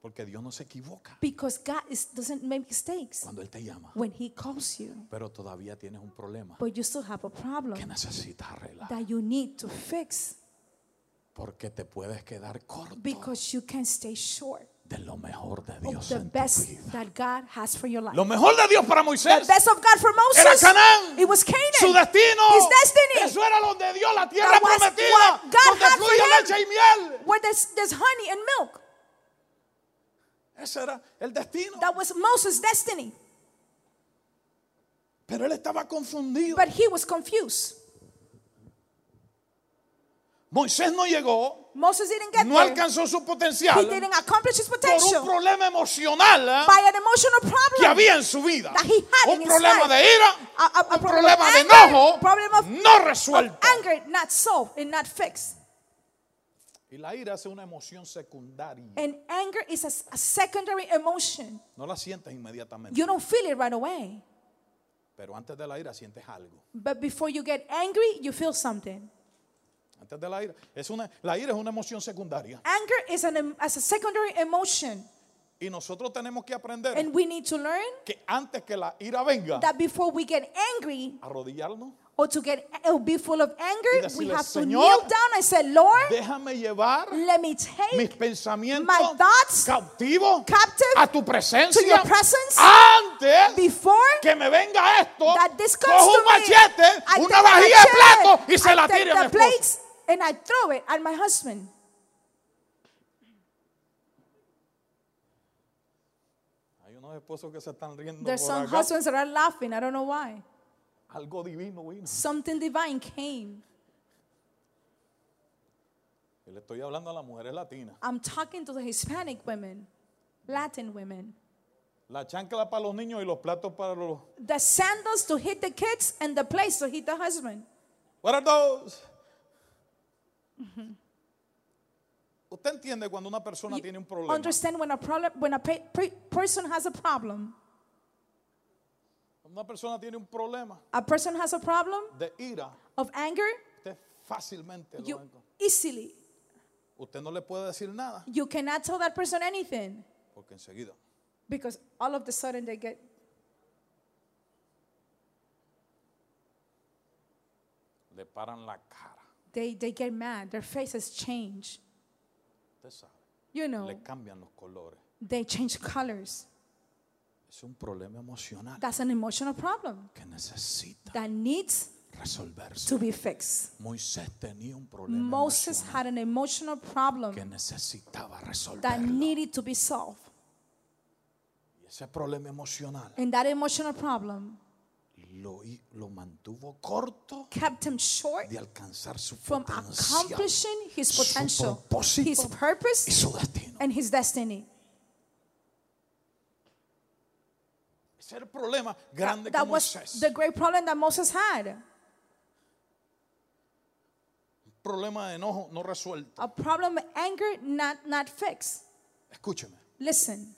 Speaker 1: porque Dios no se equivoca
Speaker 2: because God is, doesn't make mistakes
Speaker 1: cuando Él te llama.
Speaker 2: when He calls you.
Speaker 1: Pero todavía tienes un problema
Speaker 2: But you still have a
Speaker 1: que
Speaker 2: problem
Speaker 1: necesitas arreglar
Speaker 2: that you need to fix
Speaker 1: porque te puedes quedar corto
Speaker 2: because you can stay short
Speaker 1: de lo mejor de Dios
Speaker 2: the
Speaker 1: en tu
Speaker 2: best
Speaker 1: vida.
Speaker 2: that God has for your life.
Speaker 1: Lo mejor de Dios para
Speaker 2: The
Speaker 1: Moisés
Speaker 2: best of God for
Speaker 1: era
Speaker 2: Moses,
Speaker 1: Canaán.
Speaker 2: it was
Speaker 1: Su
Speaker 2: Canaan.
Speaker 1: destino.
Speaker 2: His destiny.
Speaker 1: Eso era donde Dios, la tierra prometida.
Speaker 2: God
Speaker 1: Donde
Speaker 2: had
Speaker 1: fluye leche y miel.
Speaker 2: Where there's, there's honey and milk.
Speaker 1: Ese era el destino.
Speaker 2: That was Moses' destiny.
Speaker 1: Pero él estaba confundido.
Speaker 2: But he was confused.
Speaker 1: Moisés no llegó,
Speaker 2: Moses didn't get
Speaker 1: no
Speaker 2: there.
Speaker 1: alcanzó su
Speaker 2: He
Speaker 1: potencial
Speaker 2: didn't accomplish his
Speaker 1: por un
Speaker 2: potential
Speaker 1: problema emocional ¿eh?
Speaker 2: by an emotional
Speaker 1: que
Speaker 2: problem.
Speaker 1: había en su vida.
Speaker 2: that he had
Speaker 1: Un
Speaker 2: in his
Speaker 1: problema
Speaker 2: life.
Speaker 1: de ira,
Speaker 2: A- a- a
Speaker 1: un
Speaker 2: problem
Speaker 1: problema
Speaker 2: of
Speaker 1: de
Speaker 2: anger,
Speaker 1: enojo
Speaker 2: problem of-
Speaker 1: no
Speaker 2: Of
Speaker 1: resuelto.
Speaker 2: anger not solved and not fixed.
Speaker 1: Y la ira es una emoción secundaria.
Speaker 2: And anger is a, a secondary emotion.
Speaker 1: No la sientes inmediatamente.
Speaker 2: You don't feel it right away.
Speaker 1: Pero antes de la ira sientes algo.
Speaker 2: But before you get angry, you feel something.
Speaker 1: Antes de la ira. Es una, la ira es una emoción secundaria.
Speaker 2: Anger is an, em- as a secondary emotion.
Speaker 1: Y nosotros tenemos que aprender
Speaker 2: And we need to learn
Speaker 1: que antes que la ira venga,
Speaker 2: that before we get angry
Speaker 1: arrodillarnos,
Speaker 2: or to get or be full of anger, we have to
Speaker 1: "Señor,
Speaker 2: kneel down and say, Lord,
Speaker 1: déjame llevar
Speaker 2: let me
Speaker 1: mis
Speaker 2: take
Speaker 1: pensamientos
Speaker 2: my thoughts
Speaker 1: cautivos
Speaker 2: captive
Speaker 1: a tu
Speaker 2: to your presence
Speaker 1: antes
Speaker 2: before
Speaker 1: que me venga esto,
Speaker 2: that this comes
Speaker 1: cojo
Speaker 2: to
Speaker 1: un
Speaker 2: me.
Speaker 1: machete,
Speaker 2: I
Speaker 1: una
Speaker 2: take
Speaker 1: vajilla de plato y se la tire a mi
Speaker 2: the plates and I throw it at my husband.
Speaker 1: Hay unos esposos que se están riendo
Speaker 2: There's some husbands that are laughing. I don't know why.
Speaker 1: Algo divino vino.
Speaker 2: Something divine came.
Speaker 1: Le estoy hablando a las mujeres latinas.
Speaker 2: I'm talking to the Hispanic women, Latin women.
Speaker 1: La chancla para los niños y los platos para los...
Speaker 2: The sandals to hit the kids and the plates to hit the husband.
Speaker 1: What are those? Usted entiende cuando una persona
Speaker 2: You
Speaker 1: tiene un problema.
Speaker 2: understand when a problem, when a pe- pe- person has a problem,
Speaker 1: una persona tiene un problema
Speaker 2: a person has a problem
Speaker 1: de ira,
Speaker 2: of anger,
Speaker 1: usted fácilmente lo
Speaker 2: you easily
Speaker 1: Usted no le puede decir nada
Speaker 2: you cannot tell that person anything
Speaker 1: porque enseguida
Speaker 2: because all of the sudden they get
Speaker 1: le paran la cara.
Speaker 2: they, they get mad. Their faces change.
Speaker 1: Usted sabe,
Speaker 2: You know,
Speaker 1: le cambian los colores.
Speaker 2: they change colors.
Speaker 1: Es un problema emocional
Speaker 2: That's an emotional problem
Speaker 1: que necesita
Speaker 2: that needs
Speaker 1: resolverse.
Speaker 2: to be fixed.
Speaker 1: Moisés tenía un problema
Speaker 2: Moses
Speaker 1: emocional
Speaker 2: had an emotional problem
Speaker 1: que necesitaba
Speaker 2: that
Speaker 1: resolverlo.
Speaker 2: needed to be solved.
Speaker 1: Y ese problema emocional
Speaker 2: And that emotional problem
Speaker 1: lo, hi- lo mantuvo corto
Speaker 2: kept him short
Speaker 1: de alcanzar su
Speaker 2: from
Speaker 1: potencial,
Speaker 2: accomplishing his
Speaker 1: su
Speaker 2: potential,
Speaker 1: propósito
Speaker 2: his
Speaker 1: y
Speaker 2: purpose,
Speaker 1: su destino.
Speaker 2: and his destiny.
Speaker 1: Ese era el problema grande que
Speaker 2: That was
Speaker 1: Moisés.
Speaker 2: the great problem that Moses had.
Speaker 1: Problema de enojo no resuelto.
Speaker 2: A problem of anger not, not fixed.
Speaker 1: Escúcheme.
Speaker 2: Listen,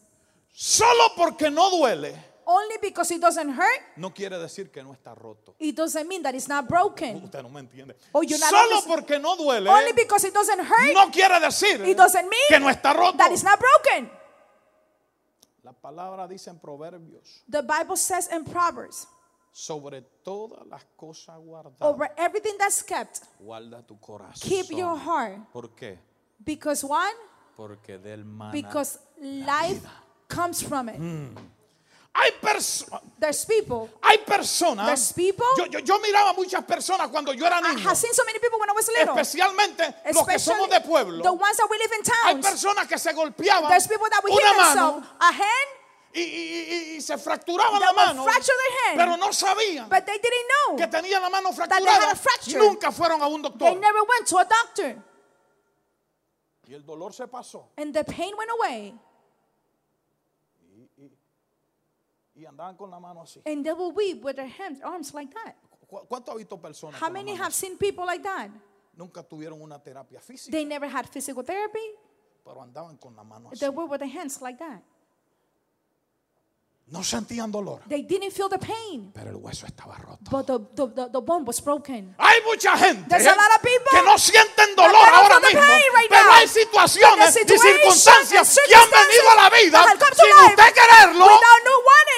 Speaker 1: Solo porque no duele,
Speaker 2: only because it doesn't hurt,
Speaker 1: no quiere decir que no está roto.
Speaker 2: it doesn't mean that it's not broken.
Speaker 1: Usted no me entiende.
Speaker 2: Oh, you're not
Speaker 1: Solo
Speaker 2: understand-
Speaker 1: porque no duele,
Speaker 2: Only because it doesn't hurt,
Speaker 1: no quiere decir
Speaker 2: it doesn't mean
Speaker 1: que no está roto.
Speaker 2: that it's not broken.
Speaker 1: La palabra dice en Proverbios,
Speaker 2: The Bible says in Proverbs,
Speaker 1: sobre todas las cosas guardadas,
Speaker 2: over everything that's kept,
Speaker 1: guarda tu corazón.
Speaker 2: keep your heart.
Speaker 1: ¿Por qué?
Speaker 2: Because what?
Speaker 1: Porque del mana
Speaker 2: Because life comes from it. Mm.
Speaker 1: Hay personas,
Speaker 2: There's people.
Speaker 1: hay personas.
Speaker 2: There's people.
Speaker 1: Yo, yo, yo miraba muchas personas cuando yo era
Speaker 2: I
Speaker 1: niño,
Speaker 2: have seen so many people when I was little.
Speaker 1: especialmente los que somos
Speaker 2: Especially
Speaker 1: de pueblo.
Speaker 2: the ones that we live in
Speaker 1: Hay personas que se golpeaban
Speaker 2: There's that hit
Speaker 1: una mano
Speaker 2: a hand,
Speaker 1: y, y- y- se fracturaban
Speaker 2: They
Speaker 1: la
Speaker 2: would
Speaker 1: mano,
Speaker 2: hand.
Speaker 1: pero no sabían
Speaker 2: but they didn't know.
Speaker 1: que tenían la mano
Speaker 2: they had
Speaker 1: fracturada.
Speaker 2: a fracture.
Speaker 1: Nunca fueron a un
Speaker 2: They
Speaker 1: doctor.
Speaker 2: never went to a doctor.
Speaker 1: Y el dolor se pasó
Speaker 2: And the pain went away.
Speaker 1: Y andaban con la mano así.
Speaker 2: And they will weep with their hands, arms like that.
Speaker 1: ¿Cu- ¿Cuánto ha visto personas?
Speaker 2: How
Speaker 1: con la
Speaker 2: many
Speaker 1: mano
Speaker 2: have
Speaker 1: así?
Speaker 2: seen people like that?
Speaker 1: Nunca tuvieron una terapia física,
Speaker 2: They never had physical therapy.
Speaker 1: pero andaban con la mano así.
Speaker 2: They were with their hands like that.
Speaker 1: No sentían dolor,
Speaker 2: They didn't feel the pain,
Speaker 1: pero el hueso estaba roto.
Speaker 2: but the, the, the, the bone was broken.
Speaker 1: Hay mucha gente
Speaker 2: There's a lot of people
Speaker 1: que no dolor ahora mismo, pero hay situaciones y circunstancias que han venido a la vida sin usted quererlo,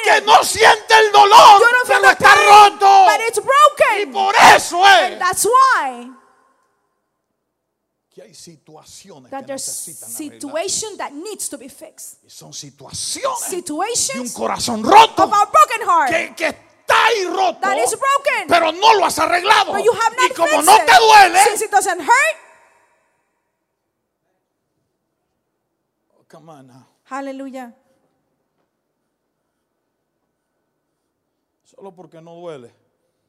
Speaker 1: que no siente el dolor, pero está roto. Y por eso es
Speaker 2: that's why
Speaker 1: que hay situaciones
Speaker 2: that
Speaker 1: que necesitan
Speaker 2: situation that needs to be fixed.
Speaker 1: Y son situaciones de un corazón roto
Speaker 2: of our broken heart
Speaker 1: que, que está ahí roto,
Speaker 2: that is broken.
Speaker 1: pero no lo has arreglado.
Speaker 2: But you have not
Speaker 1: y como no te duele,
Speaker 2: Since it doesn't hurt.
Speaker 1: Come on now.
Speaker 2: Hallelujah.
Speaker 1: solo porque no duele,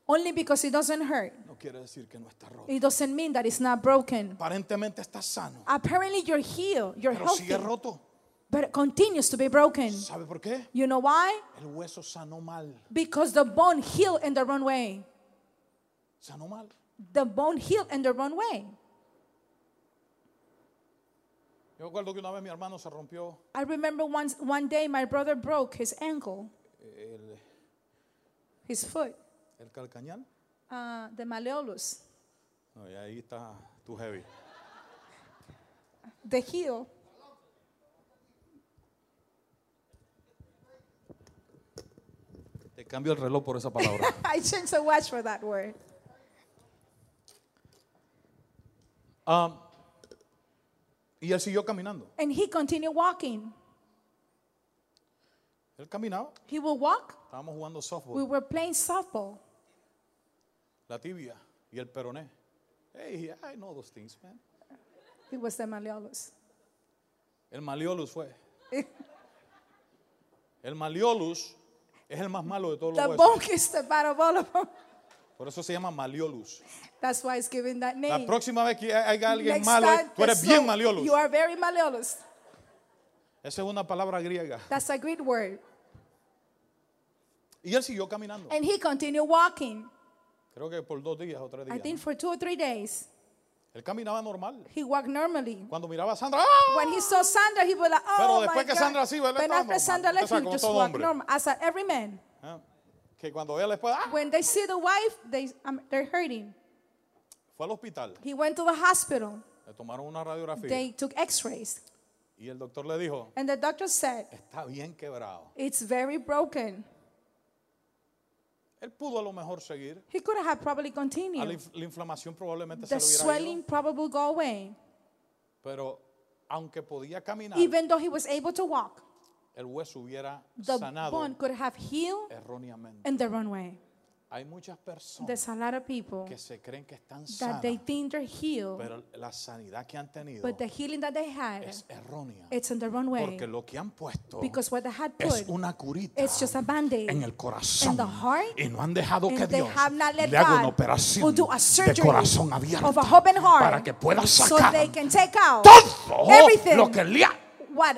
Speaker 2: Only because it doesn't hurt.
Speaker 1: no quiere decir que no está roto.
Speaker 2: It doesn't mean that it's not broken.
Speaker 1: Aparentemente está sano,
Speaker 2: Apparently you're healed, you're
Speaker 1: pero
Speaker 2: healthy,
Speaker 1: sigue roto.
Speaker 2: but it continues to be broken.
Speaker 1: ¿Sabe por qué?
Speaker 2: You know why?
Speaker 1: El hueso sanó mal,
Speaker 2: Because the bone healed in the wrong way.
Speaker 1: sanó mal.
Speaker 2: The bone healed in the wrong way.
Speaker 1: Yo recuerdo que una vez mi hermano se rompió
Speaker 2: I remember once, one day my brother broke his ankle,
Speaker 1: el,
Speaker 2: his foot,
Speaker 1: el calcañal.
Speaker 2: Ah, uh, the malleolus,
Speaker 1: No, y ahí está heavy.
Speaker 2: the heel.
Speaker 1: Te cambio el reloj por esa palabra. [LAUGHS]
Speaker 2: I changed the watch for that word.
Speaker 1: Um, y él siguió caminando.
Speaker 2: And he continued walking.
Speaker 1: Él caminaba.
Speaker 2: He will walk.
Speaker 1: Estábamos jugando
Speaker 2: We
Speaker 1: softball.
Speaker 2: were playing softball.
Speaker 1: La tibia y el peroné. Hey, I know those things, man.
Speaker 2: He was the Maleolus.
Speaker 1: El maliolus fue. El maliolus es el más malo de todos
Speaker 2: The
Speaker 1: los huesos.
Speaker 2: bone is the bad of all of them.
Speaker 1: Por eso se llama maliolus.
Speaker 2: That's why it's given that
Speaker 1: La
Speaker 2: name.
Speaker 1: próxima vez que haya alguien
Speaker 2: Next
Speaker 1: malo,
Speaker 2: time,
Speaker 1: tú eres
Speaker 2: so
Speaker 1: bien maliolus.
Speaker 2: You are very Maleolus.
Speaker 1: Esa es una palabra griega.
Speaker 2: That's a great word.
Speaker 1: Y él siguió caminando.
Speaker 2: And he continued walking.
Speaker 1: Creo que por dos días o tres
Speaker 2: I
Speaker 1: días.
Speaker 2: think for two or three days.
Speaker 1: Él caminaba normal.
Speaker 2: He walked normally.
Speaker 1: Cuando miraba a Sandra, ¡ah!
Speaker 2: When he saw Sandra, he was like,
Speaker 1: Pero
Speaker 2: oh
Speaker 1: después
Speaker 2: my
Speaker 1: que
Speaker 2: God.
Speaker 1: Sandra iba, él
Speaker 2: But
Speaker 1: estaba
Speaker 2: after
Speaker 1: normal.
Speaker 2: Sandra left, he just walked normal. As a, every man.
Speaker 1: Ah, Que cuando ella después ¡ah!
Speaker 2: When they see the wife, they, um, they're hurting.
Speaker 1: fue al hospital,
Speaker 2: He went to the hospital.
Speaker 1: le tomaron una radiografía
Speaker 2: They took x-rays.
Speaker 1: y el doctor le dijo,
Speaker 2: And the doctor said,
Speaker 1: está bien quebrado.
Speaker 2: it's very broken.
Speaker 1: Él pudo a lo mejor seguir.
Speaker 2: He could have probably
Speaker 1: A la,
Speaker 2: continued.
Speaker 1: inf- la inflamación probablemente
Speaker 2: The
Speaker 1: se le hubiera
Speaker 2: swelling
Speaker 1: ido.
Speaker 2: probably go away.
Speaker 1: Pero aunque podía caminar,
Speaker 2: Even though he was able to walk,
Speaker 1: el hueso hubiera
Speaker 2: the
Speaker 1: sanado
Speaker 2: bone could have healed
Speaker 1: erróneamente.
Speaker 2: in the wrong way.
Speaker 1: Hay muchas personas
Speaker 2: There's a lot of people
Speaker 1: que se creen que están
Speaker 2: that they
Speaker 1: sanas,
Speaker 2: think they're healed,
Speaker 1: pero la sanidad que han tenido
Speaker 2: but the healing that they had,
Speaker 1: es errónea.
Speaker 2: it's in the wrong way.
Speaker 1: Porque lo que han puesto
Speaker 2: Because what they had
Speaker 1: es
Speaker 2: put,
Speaker 1: una curita
Speaker 2: it's just a band-aid.
Speaker 1: en el corazón
Speaker 2: in the heart,
Speaker 1: y no han dejado que
Speaker 2: and they
Speaker 1: Dios
Speaker 2: have not let
Speaker 1: le haga una
Speaker 2: God
Speaker 1: operación
Speaker 2: do a
Speaker 1: de
Speaker 2: surgery
Speaker 1: corazón abierto
Speaker 2: of a open heart
Speaker 1: para que pueda
Speaker 2: so
Speaker 1: sacar
Speaker 2: they can take out
Speaker 1: todo
Speaker 2: everything.
Speaker 1: lo que le ha-
Speaker 2: what,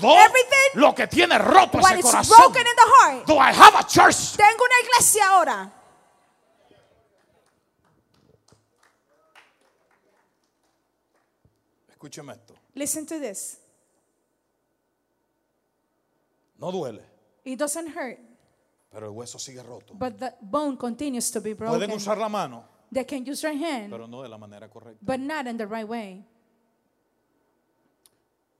Speaker 1: todo
Speaker 2: Everything
Speaker 1: lo que tiene roto ese corazón.
Speaker 2: broken in the heart.
Speaker 1: Do I have a church?
Speaker 2: Tengo una iglesia ahora.
Speaker 1: Escúcheme esto.
Speaker 2: Listen to this.
Speaker 1: No duele,
Speaker 2: It doesn't hurt,
Speaker 1: pero el hueso sigue roto.
Speaker 2: but the bone continues to be broken.
Speaker 1: Pueden usar la mano,
Speaker 2: They can use their hand,
Speaker 1: pero no de la manera correcta.
Speaker 2: but not in the right way.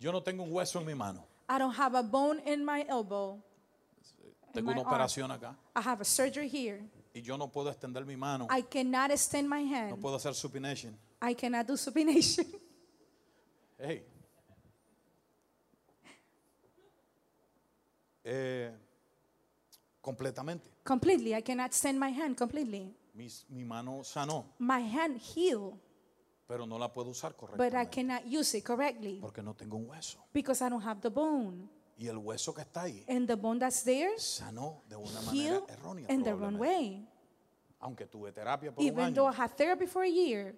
Speaker 1: Yo no tengo un hueso en mi mano.
Speaker 2: I don't have a bone in my elbow.
Speaker 1: Tengo
Speaker 2: my
Speaker 1: una
Speaker 2: arm.
Speaker 1: operación acá
Speaker 2: I have a surgery here.
Speaker 1: y yo no puedo extender mi mano.
Speaker 2: I cannot extend my
Speaker 1: No
Speaker 2: hand.
Speaker 1: puedo hacer supination.
Speaker 2: I cannot do supination. [LAUGHS]
Speaker 1: Hey. Eh, completamente.
Speaker 2: completely. I cannot extend my hand completely.
Speaker 1: Mi, mi mano sanó,
Speaker 2: My hand healed,
Speaker 1: pero no la puedo usar
Speaker 2: but I
Speaker 1: correctamente
Speaker 2: cannot use it correctly
Speaker 1: porque no tengo un hueso.
Speaker 2: because I don't have the bone.
Speaker 1: Y el hueso que está ahí
Speaker 2: And the bone that's there
Speaker 1: sanó de una manera
Speaker 2: healed
Speaker 1: errónea.
Speaker 2: in the wrong
Speaker 1: probablemente.
Speaker 2: way.
Speaker 1: Aunque tuve terapia por un
Speaker 2: Even though I
Speaker 1: año,
Speaker 2: had therapy for a year,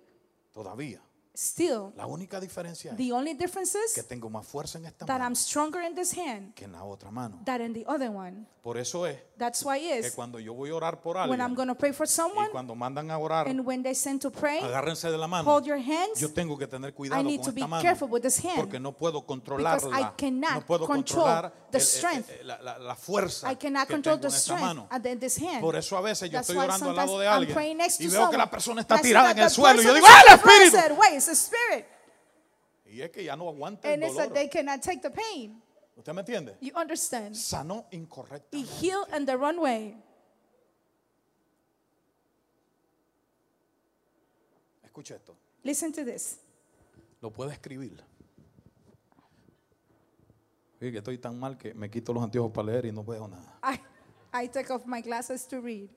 Speaker 1: todavía.
Speaker 2: still,
Speaker 1: La única diferencia es
Speaker 2: the only difference
Speaker 1: que
Speaker 2: is
Speaker 1: tengo más fuerza en esta
Speaker 2: that
Speaker 1: mano
Speaker 2: I'm stronger in this hand
Speaker 1: que en la otra mano.
Speaker 2: than in the other one.
Speaker 1: Por eso es
Speaker 2: That's why
Speaker 1: que
Speaker 2: is
Speaker 1: cuando yo voy a orar por
Speaker 2: when I'm
Speaker 1: alguien
Speaker 2: going to pray for
Speaker 1: y
Speaker 2: someone
Speaker 1: cuando mandan a orar,
Speaker 2: and when they send to pray,
Speaker 1: agárrense de la mano.
Speaker 2: hold your hands.
Speaker 1: Yo tengo que tener cuidado
Speaker 2: I need
Speaker 1: con
Speaker 2: to be
Speaker 1: esta mano
Speaker 2: careful with this hand
Speaker 1: porque no puedo
Speaker 2: because I
Speaker 1: controlarla.
Speaker 2: cannot
Speaker 1: No puedo
Speaker 2: control
Speaker 1: controlar
Speaker 2: the
Speaker 1: el- el-
Speaker 2: strength.
Speaker 1: el- la, la- la fuerza
Speaker 2: I cannot
Speaker 1: que
Speaker 2: control
Speaker 1: tengo
Speaker 2: the
Speaker 1: en esta
Speaker 2: strength
Speaker 1: mano.
Speaker 2: at the- this hand.
Speaker 1: Por eso a veces yo
Speaker 2: That's
Speaker 1: estoy
Speaker 2: why
Speaker 1: orando al
Speaker 2: sometimes
Speaker 1: lado de
Speaker 2: I'm
Speaker 1: alguien y veo que la
Speaker 2: someone.
Speaker 1: persona está
Speaker 2: I see
Speaker 1: tirada
Speaker 2: that
Speaker 1: en el
Speaker 2: the
Speaker 1: suelo y yo
Speaker 2: person
Speaker 1: digo,
Speaker 2: is
Speaker 1: ¡ah, el
Speaker 2: on the
Speaker 1: espíritu!
Speaker 2: ground. Wait, it's the spirit.
Speaker 1: Y es que ya no aguanta el
Speaker 2: And it's that
Speaker 1: dolor.
Speaker 2: they cannot take the pain.
Speaker 1: ¿Usted me entiende?
Speaker 2: You understand?
Speaker 1: Sanó
Speaker 2: He
Speaker 1: incorrectamente.
Speaker 2: healed in the wrong way.
Speaker 1: Escucha esto.
Speaker 2: Listen to this.
Speaker 1: Lo puede escribir. Que estoy tan mal que me quito los anteojos para leer y no veo nada.
Speaker 2: I, I took off my glasses to read.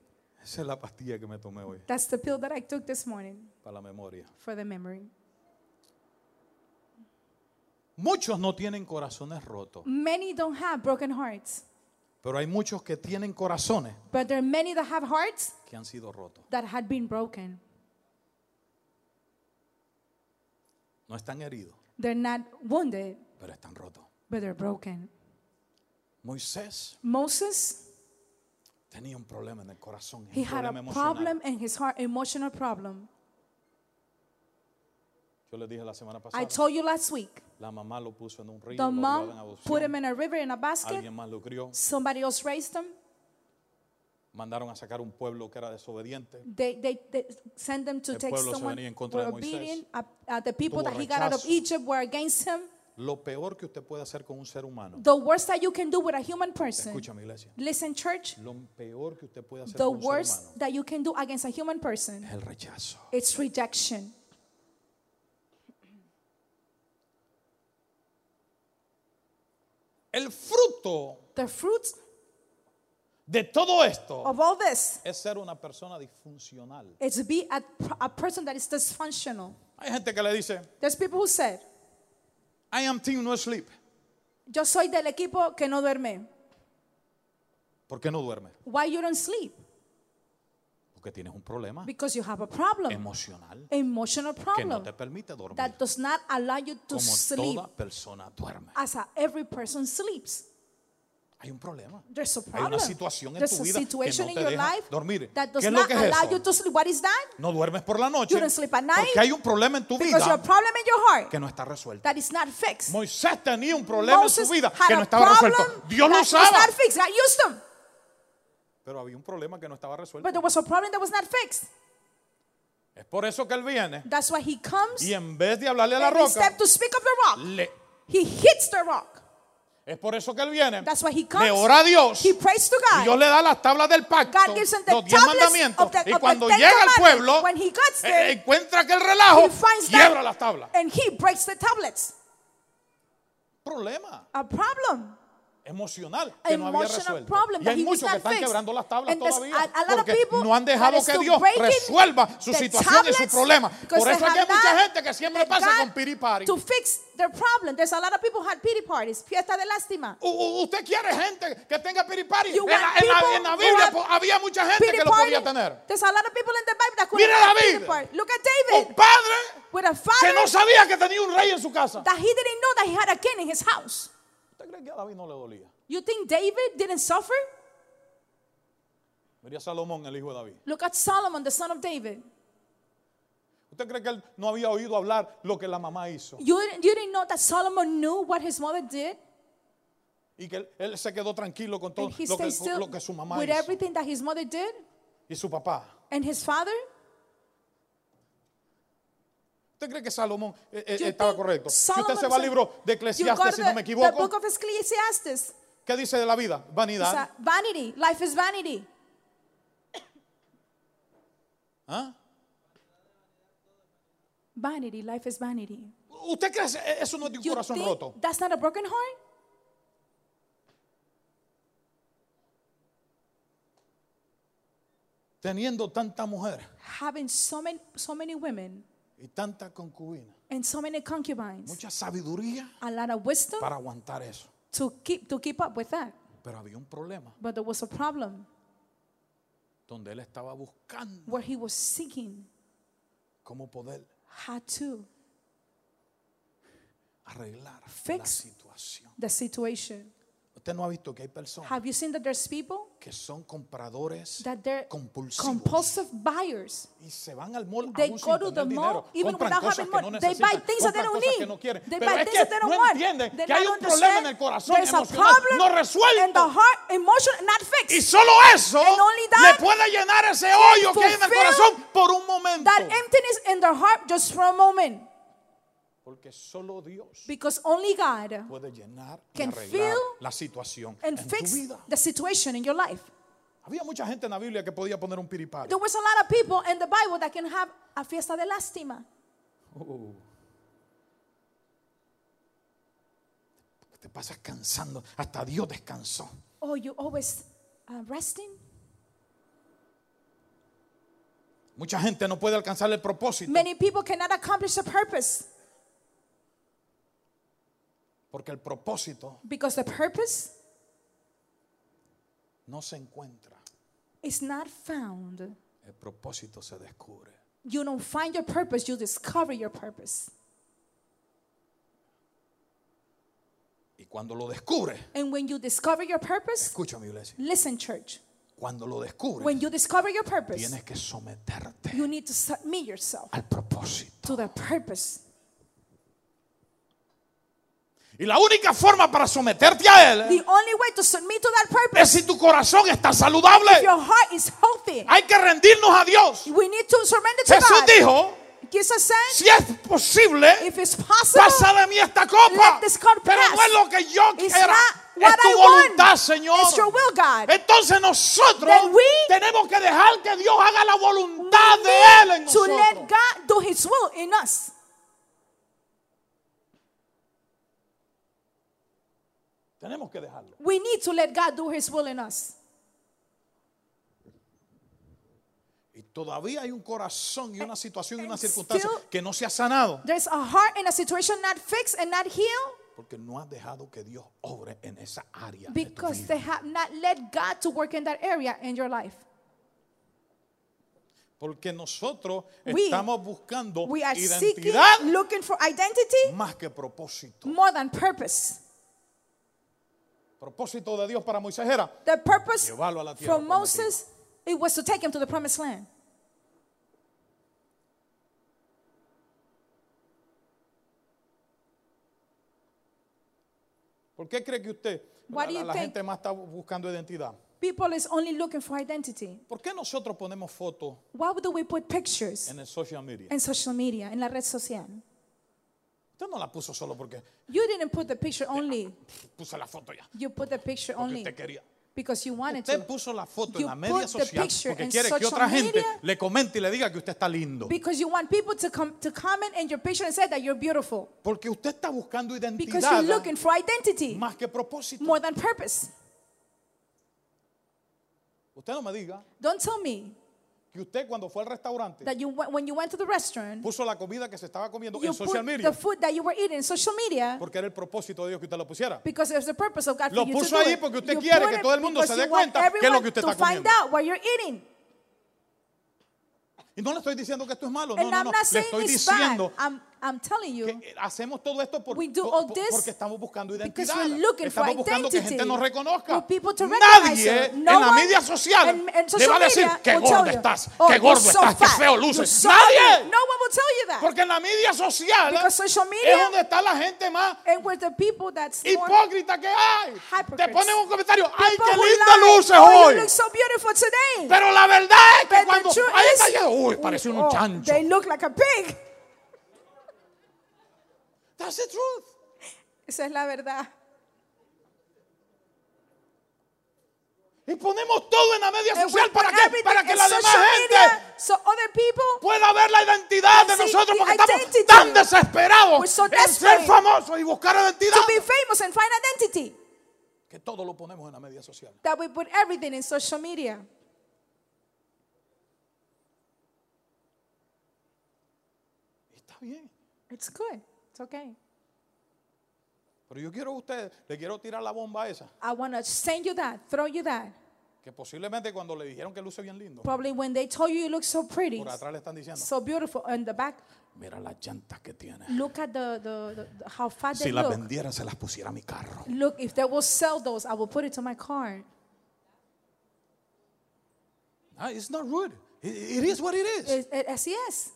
Speaker 1: Esa es la pastilla que me tomé hoy
Speaker 2: That's the pill that I took this morning
Speaker 1: para la memoria.
Speaker 2: for the memory.
Speaker 1: Muchos no tienen corazones rotos,
Speaker 2: Many don't have broken hearts,
Speaker 1: pero hay muchos que tienen corazones
Speaker 2: but there are many that have hearts
Speaker 1: que han sido rotos.
Speaker 2: that had been broken.
Speaker 1: No están heridos,
Speaker 2: They're not wounded,
Speaker 1: pero están rotos.
Speaker 2: but they're broken.
Speaker 1: Moisés
Speaker 2: Moses,
Speaker 1: tenía un problema en el corazón,
Speaker 2: he
Speaker 1: un
Speaker 2: had a
Speaker 1: problema emocional.
Speaker 2: problem in his heart, emotional problem.
Speaker 1: Yo les dije la semana
Speaker 2: I
Speaker 1: pasada,
Speaker 2: told you last week.
Speaker 1: la mamá lo puso en un río,
Speaker 2: The
Speaker 1: lo dio en
Speaker 2: mom put him in a river in a basket.
Speaker 1: alguien más lo crió,
Speaker 2: Somebody else raised him.
Speaker 1: mandaron a sacar un pueblo que era desobediente,
Speaker 2: They, they, they sent them to
Speaker 1: El
Speaker 2: take
Speaker 1: pueblo se
Speaker 2: someone
Speaker 1: venía en contra de Moisés.
Speaker 2: Uh, uh, the people
Speaker 1: Tuvo
Speaker 2: that he got out of. Egypt were against him.
Speaker 1: Lo peor que usted puede hacer con un ser humano.
Speaker 2: The worst that you can do with a human person.
Speaker 1: Escúchame, iglesia.
Speaker 2: Listen, church.
Speaker 1: Lo peor que usted puede hacer
Speaker 2: The
Speaker 1: con un ser
Speaker 2: worst that you can do against a human person.
Speaker 1: el rechazo.
Speaker 2: It's rejection.
Speaker 1: El fruto
Speaker 2: The fruit
Speaker 1: de todo esto
Speaker 2: of all this
Speaker 1: es ser una persona disfuncional.
Speaker 2: is to be a, a person that is dysfunctional.
Speaker 1: Hay gente que le dice,
Speaker 2: There's people who said,
Speaker 1: I am team no sleep.
Speaker 2: Yo soy del equipo que no duerme.
Speaker 1: ¿Por qué no duerme?
Speaker 2: Why you don't sleep?
Speaker 1: Porque tienes un problema
Speaker 2: Because you have a problem,
Speaker 1: emocional
Speaker 2: emotional
Speaker 1: que
Speaker 2: problem
Speaker 1: no te permite dormir
Speaker 2: that does not allow you to
Speaker 1: como
Speaker 2: sleep
Speaker 1: toda persona duerme.
Speaker 2: as a, every person sleeps.
Speaker 1: Hay un problema.
Speaker 2: There's a
Speaker 1: Hay
Speaker 2: problem.
Speaker 1: una situación en
Speaker 2: There's
Speaker 1: tu
Speaker 2: a
Speaker 1: vida que
Speaker 2: situation
Speaker 1: no
Speaker 2: in
Speaker 1: te
Speaker 2: your
Speaker 1: deja
Speaker 2: life
Speaker 1: dormir.
Speaker 2: that does
Speaker 1: ¿Qué es lo
Speaker 2: not
Speaker 1: que es
Speaker 2: allow
Speaker 1: eso?
Speaker 2: you to sleep. What is that?
Speaker 1: No duermes por la noche
Speaker 2: You don't sleep at night
Speaker 1: porque hay un problema en tu
Speaker 2: Because you have a
Speaker 1: vida
Speaker 2: problem in your heart
Speaker 1: que no está resuelto.
Speaker 2: that is not fixed.
Speaker 1: Moisés tenía un problema en
Speaker 2: Moses
Speaker 1: su vida
Speaker 2: had
Speaker 1: que no
Speaker 2: a
Speaker 1: estaba
Speaker 2: problem
Speaker 1: resuelto. Dios lo
Speaker 2: that was
Speaker 1: usaba,
Speaker 2: not fixed. God used them.
Speaker 1: Pero había un problema que no estaba resuelto.
Speaker 2: But there was a problem that was not fixed.
Speaker 1: Es por eso que él viene
Speaker 2: That's why he comes
Speaker 1: y en vez de hablarle a la roca,
Speaker 2: to speak of the rock,
Speaker 1: le-
Speaker 2: he hits the rock.
Speaker 1: es por eso que él viene,
Speaker 2: That's why he
Speaker 1: le
Speaker 2: comes.
Speaker 1: ora a Dios
Speaker 2: He prays to
Speaker 1: y Dios
Speaker 2: God.
Speaker 1: le da las tablas del pacto,
Speaker 2: God gives him the
Speaker 1: los diez mandamientos
Speaker 2: of the-
Speaker 1: y
Speaker 2: of the
Speaker 1: cuando llega al pueblo
Speaker 2: when he gets
Speaker 1: eh,
Speaker 2: there,
Speaker 1: encuentra aquel relajo,
Speaker 2: he finds
Speaker 1: quiebra las tablas.
Speaker 2: and he breaks the tablets.
Speaker 1: Problema
Speaker 2: A problem.
Speaker 1: Emocional que no había resuelto. Y hay muchos que están quebrando las tablas todavía
Speaker 2: a- a lot of
Speaker 1: porque
Speaker 2: people
Speaker 1: no han dejado que Dios resuelva su situación y su problema. Por eso hay mucha gente que siempre pasa con piri party.
Speaker 2: To fix their problem. There's a lot of people had pity parties, fiesta de lástima.
Speaker 1: Usted quiere gente que tenga piripari. En la, Biblia había mucha gente que lo podía tener.
Speaker 2: There's a lot of people in the Bible that could have
Speaker 1: David.
Speaker 2: Look at
Speaker 1: Un
Speaker 2: David
Speaker 1: padre
Speaker 2: with a
Speaker 1: que no sabía que tenía un rey en su casa.
Speaker 2: that he didn't know that he had a king in his house.
Speaker 1: ¿Usted cree que a David no le dolía?
Speaker 2: You think David didn't suffer?
Speaker 1: Mire a Salomón, el hijo de David.
Speaker 2: Look at Solomon, the son of David.
Speaker 1: ¿Usted cree que él no había oído hablar lo que la mamá hizo?
Speaker 2: You, didn't- you didn't know that Solomon knew what his mother did?
Speaker 1: Y que él, él se quedó tranquilo con todo lo que,
Speaker 2: stayed still
Speaker 1: lo que su mamá
Speaker 2: with
Speaker 1: hizo.
Speaker 2: everything that his mother did?
Speaker 1: Y su papá.
Speaker 2: And his father?
Speaker 1: ¿Usted cree que Salomón eh, eh, estaba correcto? Si usted
Speaker 2: Solomon
Speaker 1: se va al libro de Eclesiastes, si no me
Speaker 2: the
Speaker 1: equivoco,
Speaker 2: book of Ecclesiastes.
Speaker 1: ¿qué dice de la vida? Vanidad.
Speaker 2: vanity. Life is vanity. [COUGHS]
Speaker 1: ¿Ah?
Speaker 2: Vanity. Life is vanity.
Speaker 1: ¿Usted cree que eso no es de un
Speaker 2: You
Speaker 1: corazón roto?
Speaker 2: that's not a broken heart?
Speaker 1: Teniendo tanta mujer
Speaker 2: Having so many, so many women
Speaker 1: y tanta concubina.
Speaker 2: and so many concubines.
Speaker 1: Mucha sabiduría
Speaker 2: A lot of wisdom
Speaker 1: para aguantar eso.
Speaker 2: to keep, to keep up with that.
Speaker 1: Pero había un problema
Speaker 2: But there was a problem
Speaker 1: donde él estaba buscando
Speaker 2: where he was seeking
Speaker 1: cómo poder
Speaker 2: how to
Speaker 1: arreglar la
Speaker 2: Fix.
Speaker 1: situación.
Speaker 2: the situation.
Speaker 1: Usted no ha visto que hay personas
Speaker 2: Have you seen that there's people
Speaker 1: que son compradores
Speaker 2: that they're
Speaker 1: compulsivos
Speaker 2: compulsive buyers?
Speaker 1: y se van al mall
Speaker 2: They
Speaker 1: aún
Speaker 2: go to the
Speaker 1: dinero,
Speaker 2: mall even
Speaker 1: compran
Speaker 2: without
Speaker 1: cosas
Speaker 2: having
Speaker 1: que no
Speaker 2: money. They buy things that they don't need.
Speaker 1: no.
Speaker 2: They
Speaker 1: Pero
Speaker 2: buy things that they don't
Speaker 1: no
Speaker 2: want.
Speaker 1: entienden
Speaker 2: They
Speaker 1: que hay un problema en el corazón
Speaker 2: There's a
Speaker 1: emocional
Speaker 2: problem
Speaker 1: no
Speaker 2: in the
Speaker 1: resuelto.
Speaker 2: heart, emotion, not
Speaker 1: Y
Speaker 2: fixed.
Speaker 1: solo eso
Speaker 2: And only
Speaker 1: le
Speaker 2: that
Speaker 1: puede llenar ese hoyo que hay en el corazón por un momento.
Speaker 2: That emptiness in their heart just for a moment.
Speaker 1: Porque solo Dios
Speaker 2: Because only God
Speaker 1: puede llenar y
Speaker 2: Can
Speaker 1: arreglar
Speaker 2: fill
Speaker 1: la situación
Speaker 2: and
Speaker 1: en
Speaker 2: fix
Speaker 1: vida.
Speaker 2: the situation in your life.
Speaker 1: Había mucha gente en la Biblia que podía poner un piripari.
Speaker 2: There was a lot of people in the Bible that can have a fiesta de lástima.
Speaker 1: Uh. Te pasas cansando. Hasta Dios descansó.
Speaker 2: Oh, you always uh, resting?
Speaker 1: Mucha gente no puede alcanzar el propósito
Speaker 2: Many people cannot accomplish the purpose
Speaker 1: porque el propósito
Speaker 2: because the purpose
Speaker 1: no se encuentra.
Speaker 2: is not found.
Speaker 1: El propósito se descubre.
Speaker 2: You don't find your purpose, you discover your purpose.
Speaker 1: Y cuando lo descubre,
Speaker 2: And when you discover your purpose,
Speaker 1: escucha mi iglesia,
Speaker 2: listen, church.
Speaker 1: cuando lo descubre,
Speaker 2: When you discover your purpose,
Speaker 1: tienes que someterte
Speaker 2: you need to submit yourself
Speaker 1: al propósito.
Speaker 2: to the purpose.
Speaker 1: Y la única forma para someterte a él
Speaker 2: The only way to submit to that
Speaker 1: es
Speaker 2: purpose,
Speaker 1: si tu corazón está saludable.
Speaker 2: if your heart is healthy,
Speaker 1: Hay que rendirnos a Dios.
Speaker 2: we need to surrender to
Speaker 1: Jesús
Speaker 2: God.
Speaker 1: dijo,
Speaker 2: Jesus said,
Speaker 1: si es posible,
Speaker 2: if it's possible,
Speaker 1: pasa de mí esta copa.
Speaker 2: let this cup
Speaker 1: Pero no es lo que yo quiera, es tu
Speaker 2: I
Speaker 1: voluntad,
Speaker 2: want.
Speaker 1: Señor.
Speaker 2: It's your will, God.
Speaker 1: Entonces nosotros
Speaker 2: Then we
Speaker 1: tenemos que dejar que Dios haga la voluntad de Él en
Speaker 2: to let
Speaker 1: nosotros.
Speaker 2: God do His will in us.
Speaker 1: Tenemos que dejarlo.
Speaker 2: We need to let God do His will in us.
Speaker 1: Y todavía hay un corazón y una situación y una
Speaker 2: and
Speaker 1: circunstancia
Speaker 2: still-
Speaker 1: que no se ha sanado.
Speaker 2: There's a heart in a situation not fixed and not healed
Speaker 1: Porque no has dejado que Dios obre en esa área. de tu
Speaker 2: because
Speaker 1: vida.
Speaker 2: they have not let God to work in that area in your life.
Speaker 1: Porque nosotros
Speaker 2: We-
Speaker 1: estamos buscando
Speaker 2: We are seeking,
Speaker 1: identidad
Speaker 2: looking for identity
Speaker 1: más que propósito.
Speaker 2: more than purpose.
Speaker 1: Propósito de Dios para Moisés era
Speaker 2: The purpose
Speaker 1: Llevarlo a la tierra.
Speaker 2: Moses it was to take him to the promised land.
Speaker 1: ¿Por qué cree que usted,
Speaker 2: Why
Speaker 1: la,
Speaker 2: do
Speaker 1: la-
Speaker 2: you
Speaker 1: la
Speaker 2: think-
Speaker 1: gente más está buscando identidad?
Speaker 2: People is only looking for identity.
Speaker 1: ¿Por qué nosotros ponemos fotos
Speaker 2: Why do we put pictures
Speaker 1: en el social media?
Speaker 2: in social media, en la red social?
Speaker 1: Usted no la puso solo porque
Speaker 2: You didn't put the picture only. [LAUGHS]
Speaker 1: puse la foto ya.
Speaker 2: You put the picture
Speaker 1: Porque
Speaker 2: only
Speaker 1: usted quería.
Speaker 2: because you wanted
Speaker 1: Usted
Speaker 2: to.
Speaker 1: puso la foto
Speaker 2: You
Speaker 1: en la media
Speaker 2: the
Speaker 1: social
Speaker 2: picture
Speaker 1: porque
Speaker 2: in
Speaker 1: quiere que
Speaker 2: social
Speaker 1: otra gente
Speaker 2: media
Speaker 1: le comente y le diga que usted está lindo.
Speaker 2: Because you want people to come to comment in your picture and say that you're beautiful.
Speaker 1: Porque usted está buscando
Speaker 2: Because
Speaker 1: identidad
Speaker 2: you're looking for identity
Speaker 1: más que propósito.
Speaker 2: more than purpose.
Speaker 1: Usted no me diga
Speaker 2: Don't tell me
Speaker 1: que usted cuando fue al restaurante
Speaker 2: that you when you went to the restaurant,
Speaker 1: puso la comida que se estaba comiendo
Speaker 2: you
Speaker 1: en social
Speaker 2: put
Speaker 1: media
Speaker 2: the food that you were eating in social media
Speaker 1: porque era el propósito de Dios que usted lo pusiera.
Speaker 2: because it was the purpose of God
Speaker 1: Lo
Speaker 2: for you to
Speaker 1: puso
Speaker 2: do
Speaker 1: ahí
Speaker 2: it.
Speaker 1: porque usted
Speaker 2: You
Speaker 1: quiere que todo el mundo se dé
Speaker 2: you
Speaker 1: cuenta qué es lo que usted
Speaker 2: to
Speaker 1: está comiendo.
Speaker 2: out what you're eating.
Speaker 1: Y no le estoy diciendo que esto es malo, no, no, no. Le estoy diciendo.
Speaker 2: I'm, telling you
Speaker 1: que hacemos todo esto por-
Speaker 2: We do all
Speaker 1: por-
Speaker 2: this
Speaker 1: porque estamos buscando
Speaker 2: because
Speaker 1: identidad.
Speaker 2: we're looking for
Speaker 1: Estamos buscando que
Speaker 2: identity.
Speaker 1: gente nos reconozca.
Speaker 2: For people to recognize
Speaker 1: Nadie
Speaker 2: us. No
Speaker 1: en la
Speaker 2: one
Speaker 1: media social
Speaker 2: in
Speaker 1: le va a decir
Speaker 2: media
Speaker 1: qué
Speaker 2: will tell
Speaker 1: gordo
Speaker 2: you,
Speaker 1: estás,
Speaker 2: "Oh,
Speaker 1: qué gordo
Speaker 2: so
Speaker 1: estás, qué feo luces.
Speaker 2: so
Speaker 1: Nadie.
Speaker 2: ugly." No one will tell you that.
Speaker 1: Porque en la media social
Speaker 2: social
Speaker 1: es
Speaker 2: media-
Speaker 1: donde está la gente más
Speaker 2: And
Speaker 1: hipócrita que hay.
Speaker 2: Hypocrites.
Speaker 1: Te ponen un comentario, ay, qué linda luces
Speaker 2: "Oh,
Speaker 1: hoy.
Speaker 2: you look so beautiful today.
Speaker 1: Pero la verdad es que
Speaker 2: But
Speaker 1: cuando ahí está uy, parece un
Speaker 2: oh,
Speaker 1: chancho.
Speaker 2: They look like a pig.
Speaker 1: That's the truth.
Speaker 2: Esa es la verdad.
Speaker 1: Y ponemos todo en la media
Speaker 2: And
Speaker 1: social para para que la demás gente
Speaker 2: so other people
Speaker 1: pueda ver la identidad de nosotros porque estamos tan desesperados
Speaker 2: so
Speaker 1: en ser famosos y buscar identidad
Speaker 2: to be famous and find identity
Speaker 1: que todo lo ponemos en la media social.
Speaker 2: that we put everything in social media.
Speaker 1: Está bien.
Speaker 2: It's good. It's okay.
Speaker 1: Pero yo quiero a usted, le quiero tirar la bomba esa,
Speaker 2: I want to send you that, throw you that.
Speaker 1: que posiblemente cuando le dijeron que luce bien lindo,
Speaker 2: Probably when they told you you look so pretty,
Speaker 1: por atrás le están diciendo,
Speaker 2: so beautiful, in the back,
Speaker 1: mira las llantas que tiene.
Speaker 2: look at the, the, the, the- how fat
Speaker 1: Si
Speaker 2: they
Speaker 1: las
Speaker 2: look.
Speaker 1: vendiera se las pusiera a mi carro.
Speaker 2: Look, if they will sell those, I will put it to my car.
Speaker 1: Ah, it's not rude. It, it is what it is.
Speaker 2: Es- es- Así es.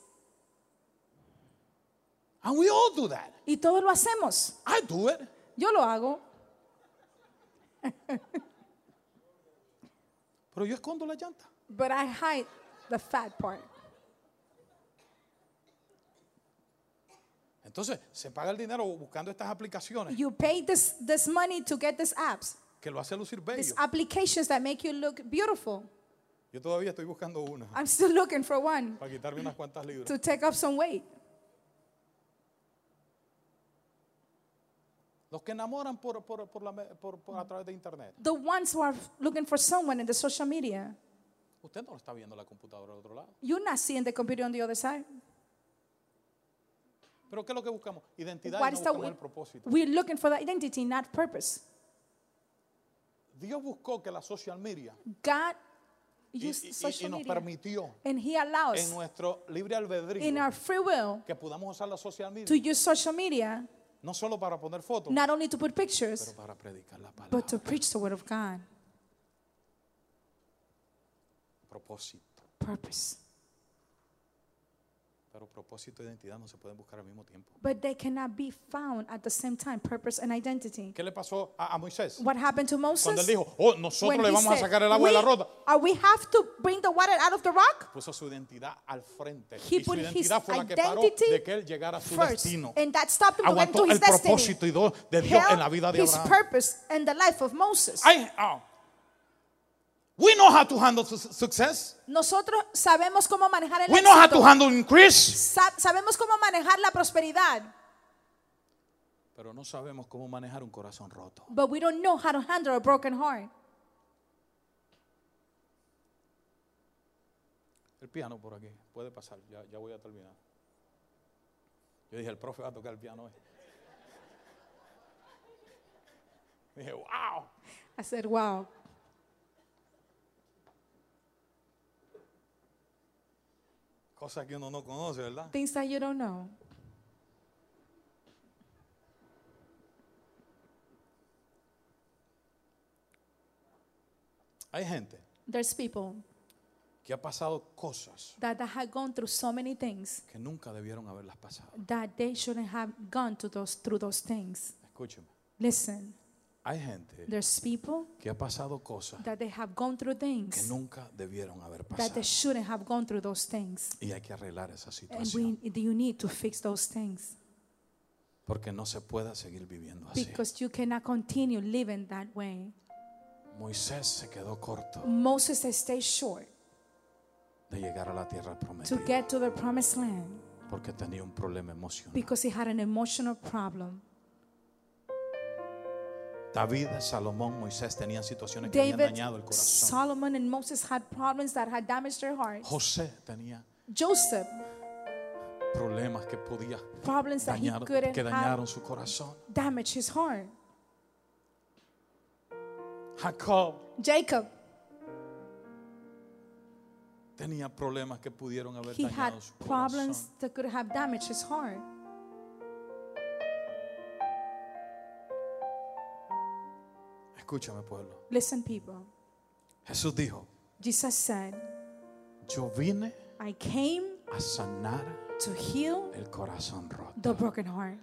Speaker 1: And we all do that.
Speaker 2: Y todos lo hacemos.
Speaker 1: I do it.
Speaker 2: Yo lo hago.
Speaker 1: Pero yo escondo la llanta.
Speaker 2: But I hide the fat part.
Speaker 1: Entonces, se paga el dinero buscando estas aplicaciones
Speaker 2: You pay this, this money to get these apps,
Speaker 1: que lo hace lucir
Speaker 2: these
Speaker 1: bello.
Speaker 2: applications that make you look beautiful.
Speaker 1: Yo todavía estoy buscando una
Speaker 2: I'm still looking for one
Speaker 1: para quitarme unas cuantas libras.
Speaker 2: to take off some weight.
Speaker 1: Los que enamoran por, por, por la por- por a través de internet.
Speaker 2: The ones who are looking for someone in the social media,
Speaker 1: Usted no lo está viendo en la computadora del otro lado.
Speaker 2: you're not seeing the computer on the other side.
Speaker 1: Pero ¿qué es lo que buscamos? Identidad
Speaker 2: What
Speaker 1: y no
Speaker 2: is
Speaker 1: buscamos
Speaker 2: we-
Speaker 1: el propósito.
Speaker 2: We're looking for the identity, not purpose.
Speaker 1: Dios buscó que la social media
Speaker 2: God used
Speaker 1: y- y-
Speaker 2: social
Speaker 1: y nos
Speaker 2: media,
Speaker 1: permitió
Speaker 2: and He
Speaker 1: en
Speaker 2: allows
Speaker 1: nuestro libre albedrío
Speaker 2: in our free will
Speaker 1: que podamos usar la social
Speaker 2: to
Speaker 1: media
Speaker 2: use social media
Speaker 1: no solo para poner fotos,
Speaker 2: not only to put
Speaker 1: pero
Speaker 2: pictures,
Speaker 1: para predicar la palabra.
Speaker 2: but to preach the word of God.
Speaker 1: Propósito.
Speaker 2: Purpose.
Speaker 1: Pero propósito e identidad no se pueden buscar al mismo tiempo.
Speaker 2: but they cannot be found at the same time purpose and identity.
Speaker 1: ¿Qué le pasó a, a Moisés?
Speaker 2: What happened to Moses?
Speaker 1: Cuando él dijo, oh, nosotros
Speaker 2: When
Speaker 1: le
Speaker 2: he
Speaker 1: vamos a
Speaker 2: said,
Speaker 1: sacar el agua de la
Speaker 2: "We-
Speaker 1: roca.
Speaker 2: Are we have to bring the water out of the rock?
Speaker 1: Puso su identidad al frente.
Speaker 2: He
Speaker 1: y su
Speaker 2: his
Speaker 1: identidad fue la que paró de que él llegara a su
Speaker 2: First,
Speaker 1: destino.
Speaker 2: and that stopped him to
Speaker 1: Aguantó
Speaker 2: into his
Speaker 1: el
Speaker 2: destiny.
Speaker 1: propósito y do- de Dios en la vida
Speaker 2: Held
Speaker 1: de
Speaker 2: his
Speaker 1: Abraham.
Speaker 2: purpose in the life of Moses.
Speaker 1: I- oh. We know how to handle su- success.
Speaker 2: Nosotros sabemos cómo manejar el
Speaker 1: We know how to
Speaker 2: éxito.
Speaker 1: handle increase.
Speaker 2: Sa- sabemos cómo manejar la prosperidad,
Speaker 1: Pero no sabemos cómo manejar un corazón roto.
Speaker 2: but we don't know how to handle a broken heart.
Speaker 1: El piano por aquí. Puede pasar. Ya, ya voy a terminar. Yo dije, el profe va a tocar el piano hoy. Dije, wow.
Speaker 2: I said, wow.
Speaker 1: Cosas que uno no conoce, ¿verdad?
Speaker 2: Things that you don't know.
Speaker 1: Hay gente
Speaker 2: There's people
Speaker 1: que ha pasado cosas
Speaker 2: that, that have gone through so many things
Speaker 1: que nunca debieron haberlas pasado.
Speaker 2: that they shouldn't have gone to those, through those things.
Speaker 1: Escúcheme.
Speaker 2: Listen,
Speaker 1: Hay gente
Speaker 2: there's people
Speaker 1: que ha pasado cosas
Speaker 2: that they have gone through
Speaker 1: que
Speaker 2: things
Speaker 1: nunca debieron haber
Speaker 2: that
Speaker 1: pasado.
Speaker 2: they shouldn't have gone through those things.
Speaker 1: Y hay que arreglar esa
Speaker 2: And
Speaker 1: situación.
Speaker 2: we, you need to fix those things
Speaker 1: Porque no se pueda seguir viviendo así.
Speaker 2: because you cannot continue living that way.
Speaker 1: Moisés se quedó corto
Speaker 2: Moses stayed short
Speaker 1: de llegar a la tierra
Speaker 2: to
Speaker 1: prometida
Speaker 2: get to the promised land
Speaker 1: porque tenía un problema emocional.
Speaker 2: because he had an emotional problem.
Speaker 1: David, Salomón, Moisés tenían situaciones que habían
Speaker 2: David,
Speaker 1: dañado el corazón.
Speaker 2: Solomon, and Moses had problems that had damaged their hearts.
Speaker 1: José tenía
Speaker 2: Joseph,
Speaker 1: problemas que podía
Speaker 2: problems that he
Speaker 1: dañar,
Speaker 2: couldn't
Speaker 1: que dañaron su corazón.
Speaker 2: damaged his heart.
Speaker 1: Jacob
Speaker 2: Jacob,
Speaker 1: tenía problemas que pudieron haber
Speaker 2: he had
Speaker 1: dañado su
Speaker 2: problems
Speaker 1: corazón.
Speaker 2: that could have damaged his heart.
Speaker 1: Escúchame, pueblo.
Speaker 2: Listen, people.
Speaker 1: Jesús dijo,
Speaker 2: Jesus said,
Speaker 1: yo vine
Speaker 2: I came
Speaker 1: a sanar
Speaker 2: to heal
Speaker 1: el corazón roto.
Speaker 2: the broken heart.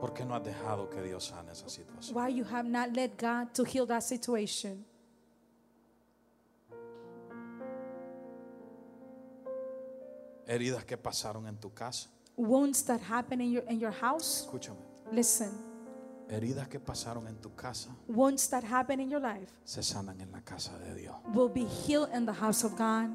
Speaker 1: ¿Por qué no has dejado que Dios sane esa situación?
Speaker 2: Why you have not let God to heal that situation?
Speaker 1: Heridas que pasaron en tu casa.
Speaker 2: Wounds that happen in your in your house.
Speaker 1: Escúchame.
Speaker 2: Listen,
Speaker 1: Heridas que pasaron en tu casa
Speaker 2: wounds that happen in your life
Speaker 1: se sanan en la casa de Dios.
Speaker 2: will be healed in the house of God.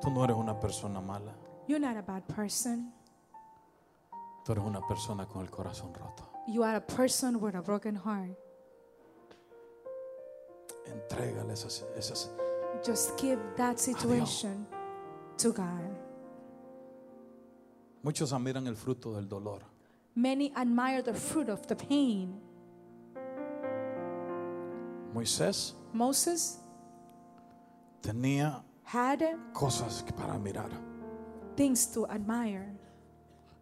Speaker 1: Tú no eres una persona mala.
Speaker 2: You're not a bad person.
Speaker 1: Tú eres una persona con el corazón roto.
Speaker 2: You are a person with a broken heart.
Speaker 1: Entrégale esas, esas.
Speaker 2: Just give that situation to God.
Speaker 1: Muchos admiran el fruto del dolor.
Speaker 2: Many admire the fruit of the pain.
Speaker 1: Moisés
Speaker 2: Moses
Speaker 1: tenía
Speaker 2: had
Speaker 1: cosas para mirar.
Speaker 2: things to admire.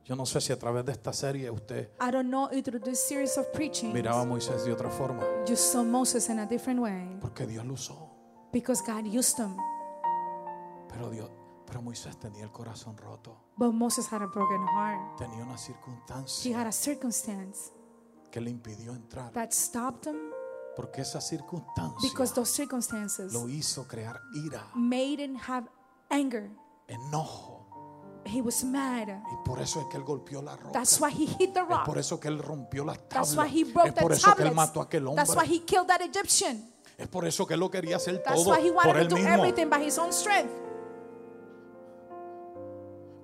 Speaker 1: Yo no sé si a través de esta serie usted
Speaker 2: I don't know if through this series of preaching
Speaker 1: miraba a Moisés de otra forma,
Speaker 2: you saw Moses in a different way
Speaker 1: porque Dios lo usó.
Speaker 2: Because God used him.
Speaker 1: Pero Dios, pero Moisés tenía el corazón roto.
Speaker 2: But Moses had a broken heart.
Speaker 1: Tenía una
Speaker 2: He
Speaker 1: circunstancia
Speaker 2: had a circumstance
Speaker 1: que le impidió entrar,
Speaker 2: that stopped him
Speaker 1: porque esa circunstancia
Speaker 2: because those circumstances
Speaker 1: lo hizo crear ira,
Speaker 2: made him have anger.
Speaker 1: enojo,
Speaker 2: He was mad.
Speaker 1: y por eso es que él golpeó la roca.
Speaker 2: That's why he hit the
Speaker 1: Es
Speaker 2: rock.
Speaker 1: por eso que él rompió las
Speaker 2: That's
Speaker 1: tablas.
Speaker 2: why he broke
Speaker 1: Es
Speaker 2: the
Speaker 1: por eso que él
Speaker 2: tablets.
Speaker 1: mató a aquel hombre.
Speaker 2: That's why he killed that Egyptian.
Speaker 1: Es por eso que él lo quería hacer
Speaker 2: That's
Speaker 1: todo
Speaker 2: why he
Speaker 1: por
Speaker 2: wanted
Speaker 1: él
Speaker 2: to do
Speaker 1: mismo.
Speaker 2: everything by his own strength.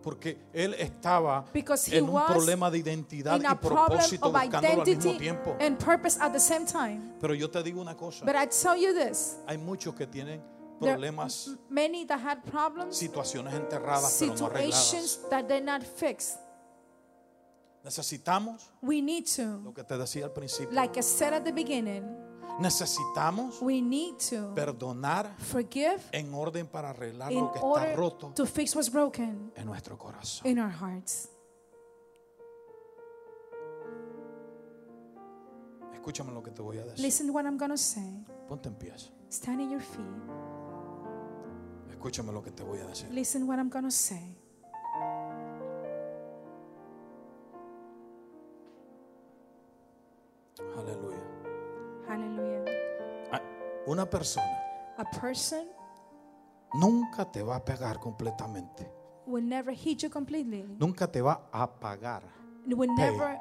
Speaker 1: Porque él estaba
Speaker 2: Because he
Speaker 1: en un
Speaker 2: was
Speaker 1: problema de identidad
Speaker 2: In
Speaker 1: y
Speaker 2: problem
Speaker 1: propósito
Speaker 2: of
Speaker 1: buscándolo al mismo
Speaker 2: identity
Speaker 1: tiempo.
Speaker 2: and purpose at the same time.
Speaker 1: Pero yo te digo una cosa,
Speaker 2: But I tell you this
Speaker 1: hay muchos que tienen
Speaker 2: there
Speaker 1: problemas,
Speaker 2: many that had problems,
Speaker 1: situaciones enterradas pero no
Speaker 2: situations
Speaker 1: arregladas.
Speaker 2: that they're not fixed.
Speaker 1: Necesitamos
Speaker 2: We need to,
Speaker 1: lo que te decía al principio.
Speaker 2: like I said at the beginning,
Speaker 1: Necesitamos
Speaker 2: we need to
Speaker 1: perdonar
Speaker 2: forgive
Speaker 1: en orden para arreglar
Speaker 2: in
Speaker 1: lo que está
Speaker 2: order
Speaker 1: roto
Speaker 2: to fix what's broken
Speaker 1: en nuestro corazón.
Speaker 2: in our hearts.
Speaker 1: Escúchame lo que te voy a decir.
Speaker 2: Listen to what I'm going to say.
Speaker 1: Ponte en pie.
Speaker 2: Stand in your feet.
Speaker 1: Escúchame lo que te voy a decir.
Speaker 2: Listen what I'm going to say.
Speaker 1: Aleluya.
Speaker 2: Hallelujah.
Speaker 1: Ah, Una persona
Speaker 2: A person
Speaker 1: nunca te va a pegar completamente.
Speaker 2: will never hit you completely.
Speaker 1: Nunca te va a pagar.
Speaker 2: Will
Speaker 1: Pay.
Speaker 2: never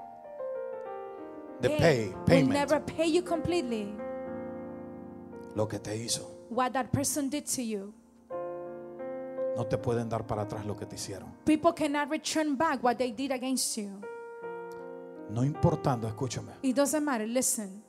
Speaker 1: De
Speaker 2: pay.
Speaker 1: pay,
Speaker 2: Will
Speaker 1: payment.
Speaker 2: never pay you completely
Speaker 1: Lo que te hizo.
Speaker 2: what that person did to you.
Speaker 1: No te pueden dar para atrás lo que te hicieron.
Speaker 2: People cannot return back what they did against you.
Speaker 1: No importando, escúchame.
Speaker 2: It doesn't matter. Listen.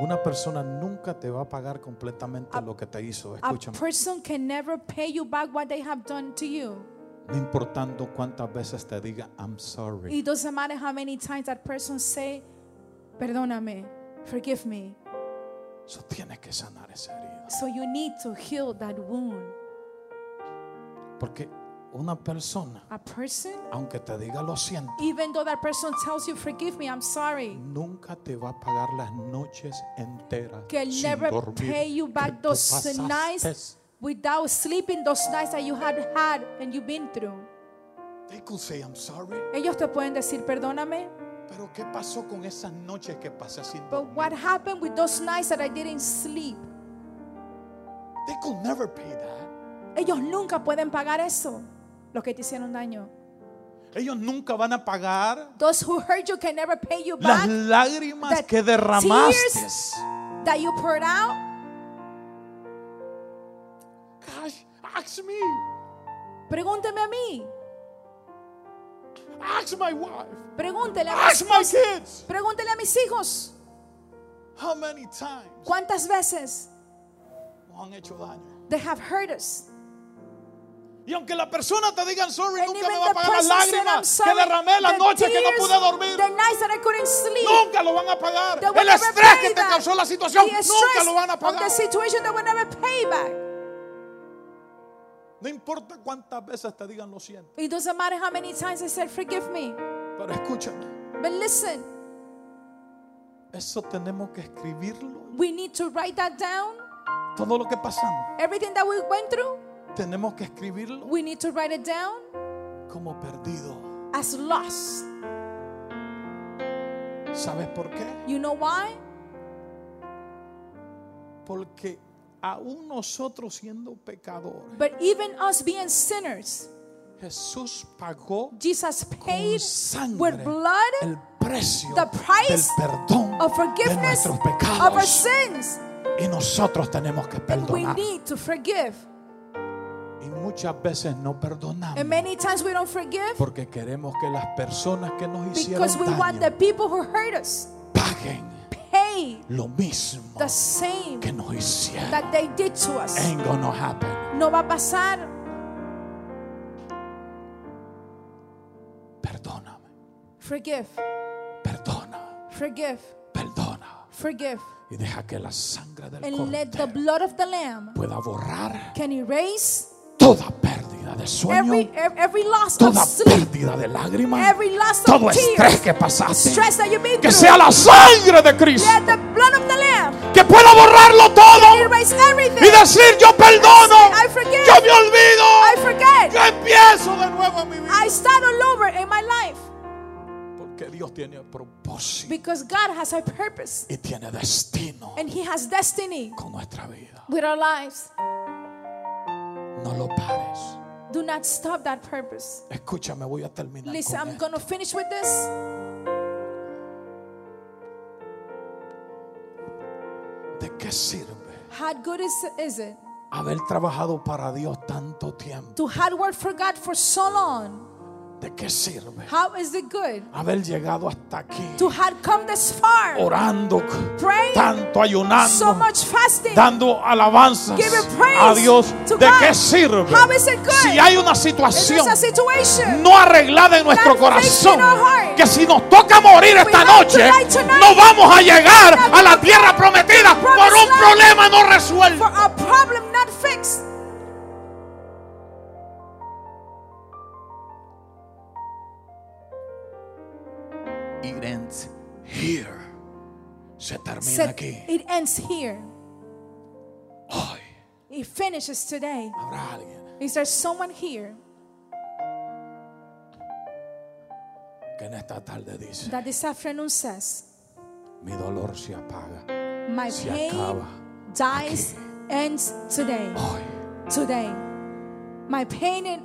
Speaker 1: Una persona nunca te va a pagar completamente lo que te hizo.
Speaker 2: A
Speaker 1: Escúchame.
Speaker 2: person can never pay you back what they have done to you.
Speaker 1: No importando cuántas veces te diga I'm sorry.
Speaker 2: It doesn't matter how many times that person say, perdóname, forgive me.
Speaker 1: Eso tienes que sanar esa herida.
Speaker 2: So you need to heal that wound.
Speaker 1: Porque una persona,
Speaker 2: A person,
Speaker 1: aunque te diga lo siento,
Speaker 2: even though that person tells you, forgive me, I'm sorry,
Speaker 1: nunca te va a pagar las noches enteras.
Speaker 2: can
Speaker 1: sin
Speaker 2: never
Speaker 1: dormir
Speaker 2: pay you
Speaker 1: que
Speaker 2: back those nights without sleeping, those nights that you had had and you've been through.
Speaker 1: They could say I'm sorry.
Speaker 2: Ellos te pueden decir, perdóname,
Speaker 1: Pero ¿qué pasó con esas noches que pasé sin
Speaker 2: but
Speaker 1: dormir?
Speaker 2: what happened with those nights that I didn't sleep?
Speaker 1: They could never pay that.
Speaker 2: Ellos nunca pueden pagar eso, los que te hicieron daño.
Speaker 1: Ellos nunca van a pagar
Speaker 2: Those who hurt you can never pay you
Speaker 1: las
Speaker 2: back
Speaker 1: lágrimas
Speaker 2: the
Speaker 1: que derramaste.
Speaker 2: tears that you poured out.
Speaker 1: Gosh, ask me.
Speaker 2: Pregúnteme a mí,
Speaker 1: Ask my wife.
Speaker 2: pregúntele a
Speaker 1: Ask my
Speaker 2: esposa,
Speaker 1: kids.
Speaker 2: pregúntele a mis hijos,
Speaker 1: How many times
Speaker 2: cuántas veces
Speaker 1: nos han hecho daño?
Speaker 2: they have hurt us.
Speaker 1: Y aunque la persona te diga sorry,
Speaker 2: And
Speaker 1: nunca me va a
Speaker 2: the
Speaker 1: pagar las lágrimas
Speaker 2: I'm
Speaker 1: que
Speaker 2: sorry,
Speaker 1: derramé la noche que no pude dormir.
Speaker 2: The nights that I couldn't sleep.
Speaker 1: Nunca lo van a pagar.
Speaker 2: They
Speaker 1: El estrés que te causó la situación, nunca lo van a pagar. No importa cuántas veces te digan lo siento.
Speaker 2: It doesn't matter how many times I said, forgive me.
Speaker 1: Pero escúchame,
Speaker 2: But listen,
Speaker 1: eso tenemos que escribirlo.
Speaker 2: we need to write that down.
Speaker 1: Todo lo que pasamos,
Speaker 2: Everything that we went through,
Speaker 1: tenemos que escribirlo
Speaker 2: we need to write it down
Speaker 1: como perdido.
Speaker 2: as lost.
Speaker 1: ¿Sabes por qué?
Speaker 2: You know why?
Speaker 1: Porque aún nosotros siendo pecadores,
Speaker 2: But even us being sinners,
Speaker 1: Jesús pagó
Speaker 2: Jesus
Speaker 1: con
Speaker 2: paid
Speaker 1: sangre
Speaker 2: with blood
Speaker 1: el precio
Speaker 2: the price
Speaker 1: del perdón
Speaker 2: of
Speaker 1: de
Speaker 2: forgiveness
Speaker 1: nuestros
Speaker 2: of our
Speaker 1: pecados.
Speaker 2: sins.
Speaker 1: Y nosotros tenemos que
Speaker 2: We
Speaker 1: perdonar.
Speaker 2: need to forgive.
Speaker 1: Muchas veces no perdonamos
Speaker 2: And many times we don't forgive
Speaker 1: porque queremos que las personas que nos hicieron
Speaker 2: because we want the
Speaker 1: daño
Speaker 2: people who hurt us
Speaker 1: paguen
Speaker 2: pay
Speaker 1: lo mismo
Speaker 2: the same
Speaker 1: que nos hicieron.
Speaker 2: that they did to us.
Speaker 1: Ain't gonna happen.
Speaker 2: No va a pasar.
Speaker 1: Perdóname,
Speaker 2: Forgive,
Speaker 1: perdona,
Speaker 2: forgive,
Speaker 1: perdona.
Speaker 2: forgive.
Speaker 1: Y deja que la sangre del
Speaker 2: And let the blood of the Lamb
Speaker 1: pueda borrar
Speaker 2: can erase
Speaker 1: toda pérdida de sueño,
Speaker 2: every, ev- every loss of
Speaker 1: toda
Speaker 2: sleep,
Speaker 1: pérdida de lágrimas,
Speaker 2: every loss
Speaker 1: todo
Speaker 2: of
Speaker 1: estrés que pasaste.
Speaker 2: stress that you've been
Speaker 1: Que
Speaker 2: through.
Speaker 1: sea la sangre de Cristo
Speaker 2: Let the blood of the Lamb
Speaker 1: que pueda borrarlo todo
Speaker 2: erase everything.
Speaker 1: y decir yo perdono,
Speaker 2: I forgive.
Speaker 1: yo me olvido,
Speaker 2: I forget.
Speaker 1: yo empiezo de nuevo en mi vida.
Speaker 2: I start all over in my life
Speaker 1: Porque Dios tiene propósito
Speaker 2: because God has a purpose
Speaker 1: y tiene destino
Speaker 2: and He has destiny
Speaker 1: con nuestra vida.
Speaker 2: with our lives.
Speaker 1: No lo pares.
Speaker 2: Do not stop that purpose.
Speaker 1: Escúchame, voy a terminar
Speaker 2: Listen,
Speaker 1: con
Speaker 2: I'm going to finish with this.
Speaker 1: ¿De qué sirve
Speaker 2: How good is, is it
Speaker 1: haber trabajado para Dios tanto tiempo?
Speaker 2: to hard work for God for so long?
Speaker 1: ¿De qué sirve
Speaker 2: How is it good
Speaker 1: haber llegado hasta aquí
Speaker 2: to have come this far?
Speaker 1: orando,
Speaker 2: Praying
Speaker 1: tanto ayunando,
Speaker 2: so much fasting.
Speaker 1: dando alabanzas a Dios?
Speaker 2: to
Speaker 1: ¿De
Speaker 2: God.
Speaker 1: qué sirve
Speaker 2: How is it good?
Speaker 1: si hay una situación no arreglada en nuestro corazón?
Speaker 2: heart.
Speaker 1: Que si nos toca morir esta noche,
Speaker 2: tonight.
Speaker 1: no vamos a llegar a la tierra prometida por un problema no resuelto. Here. se termina
Speaker 2: said,
Speaker 1: aquí.
Speaker 2: It ends here.
Speaker 1: Hoy
Speaker 2: It finishes today.
Speaker 1: habrá alguien
Speaker 2: Is there someone here
Speaker 1: que en esta tarde dice,
Speaker 2: that this afternoon says,
Speaker 1: mi dolor se apaga.
Speaker 2: My
Speaker 1: Se
Speaker 2: pain
Speaker 1: acaba
Speaker 2: dies, ends today?
Speaker 1: Hoy,
Speaker 2: Today. My pain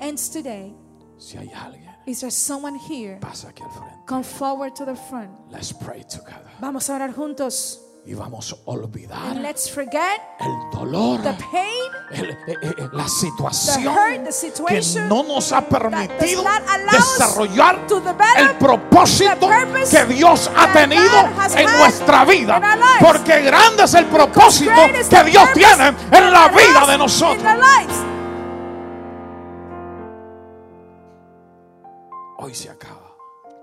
Speaker 2: ends today.
Speaker 1: si hay alguien,
Speaker 2: Is there someone here?
Speaker 1: pasa aquí al frente.
Speaker 2: Come forward to the front.
Speaker 1: Let's pray together.
Speaker 2: Vamos a orar juntos.
Speaker 1: Y vamos a olvidar
Speaker 2: And let's forget
Speaker 1: el dolor,
Speaker 2: the pain,
Speaker 1: el- eh, eh, la
Speaker 2: the
Speaker 1: situación
Speaker 2: hurt, the
Speaker 1: que
Speaker 2: situation
Speaker 1: no nos ha permitido desarrollar el propósito que Dios ha tenido en nuestra vida. Porque grande es el propósito que Dios tiene en la vida de nosotros. Hoy se acaba.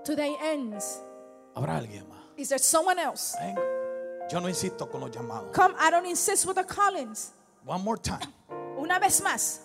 Speaker 2: Today ends.
Speaker 1: ¿Habrá alguien más?
Speaker 2: Is there someone else?
Speaker 1: Ven. Yo no insisto con los llamados.
Speaker 2: Come, I don't insist with the callings.
Speaker 1: One more time.
Speaker 2: Una vez más.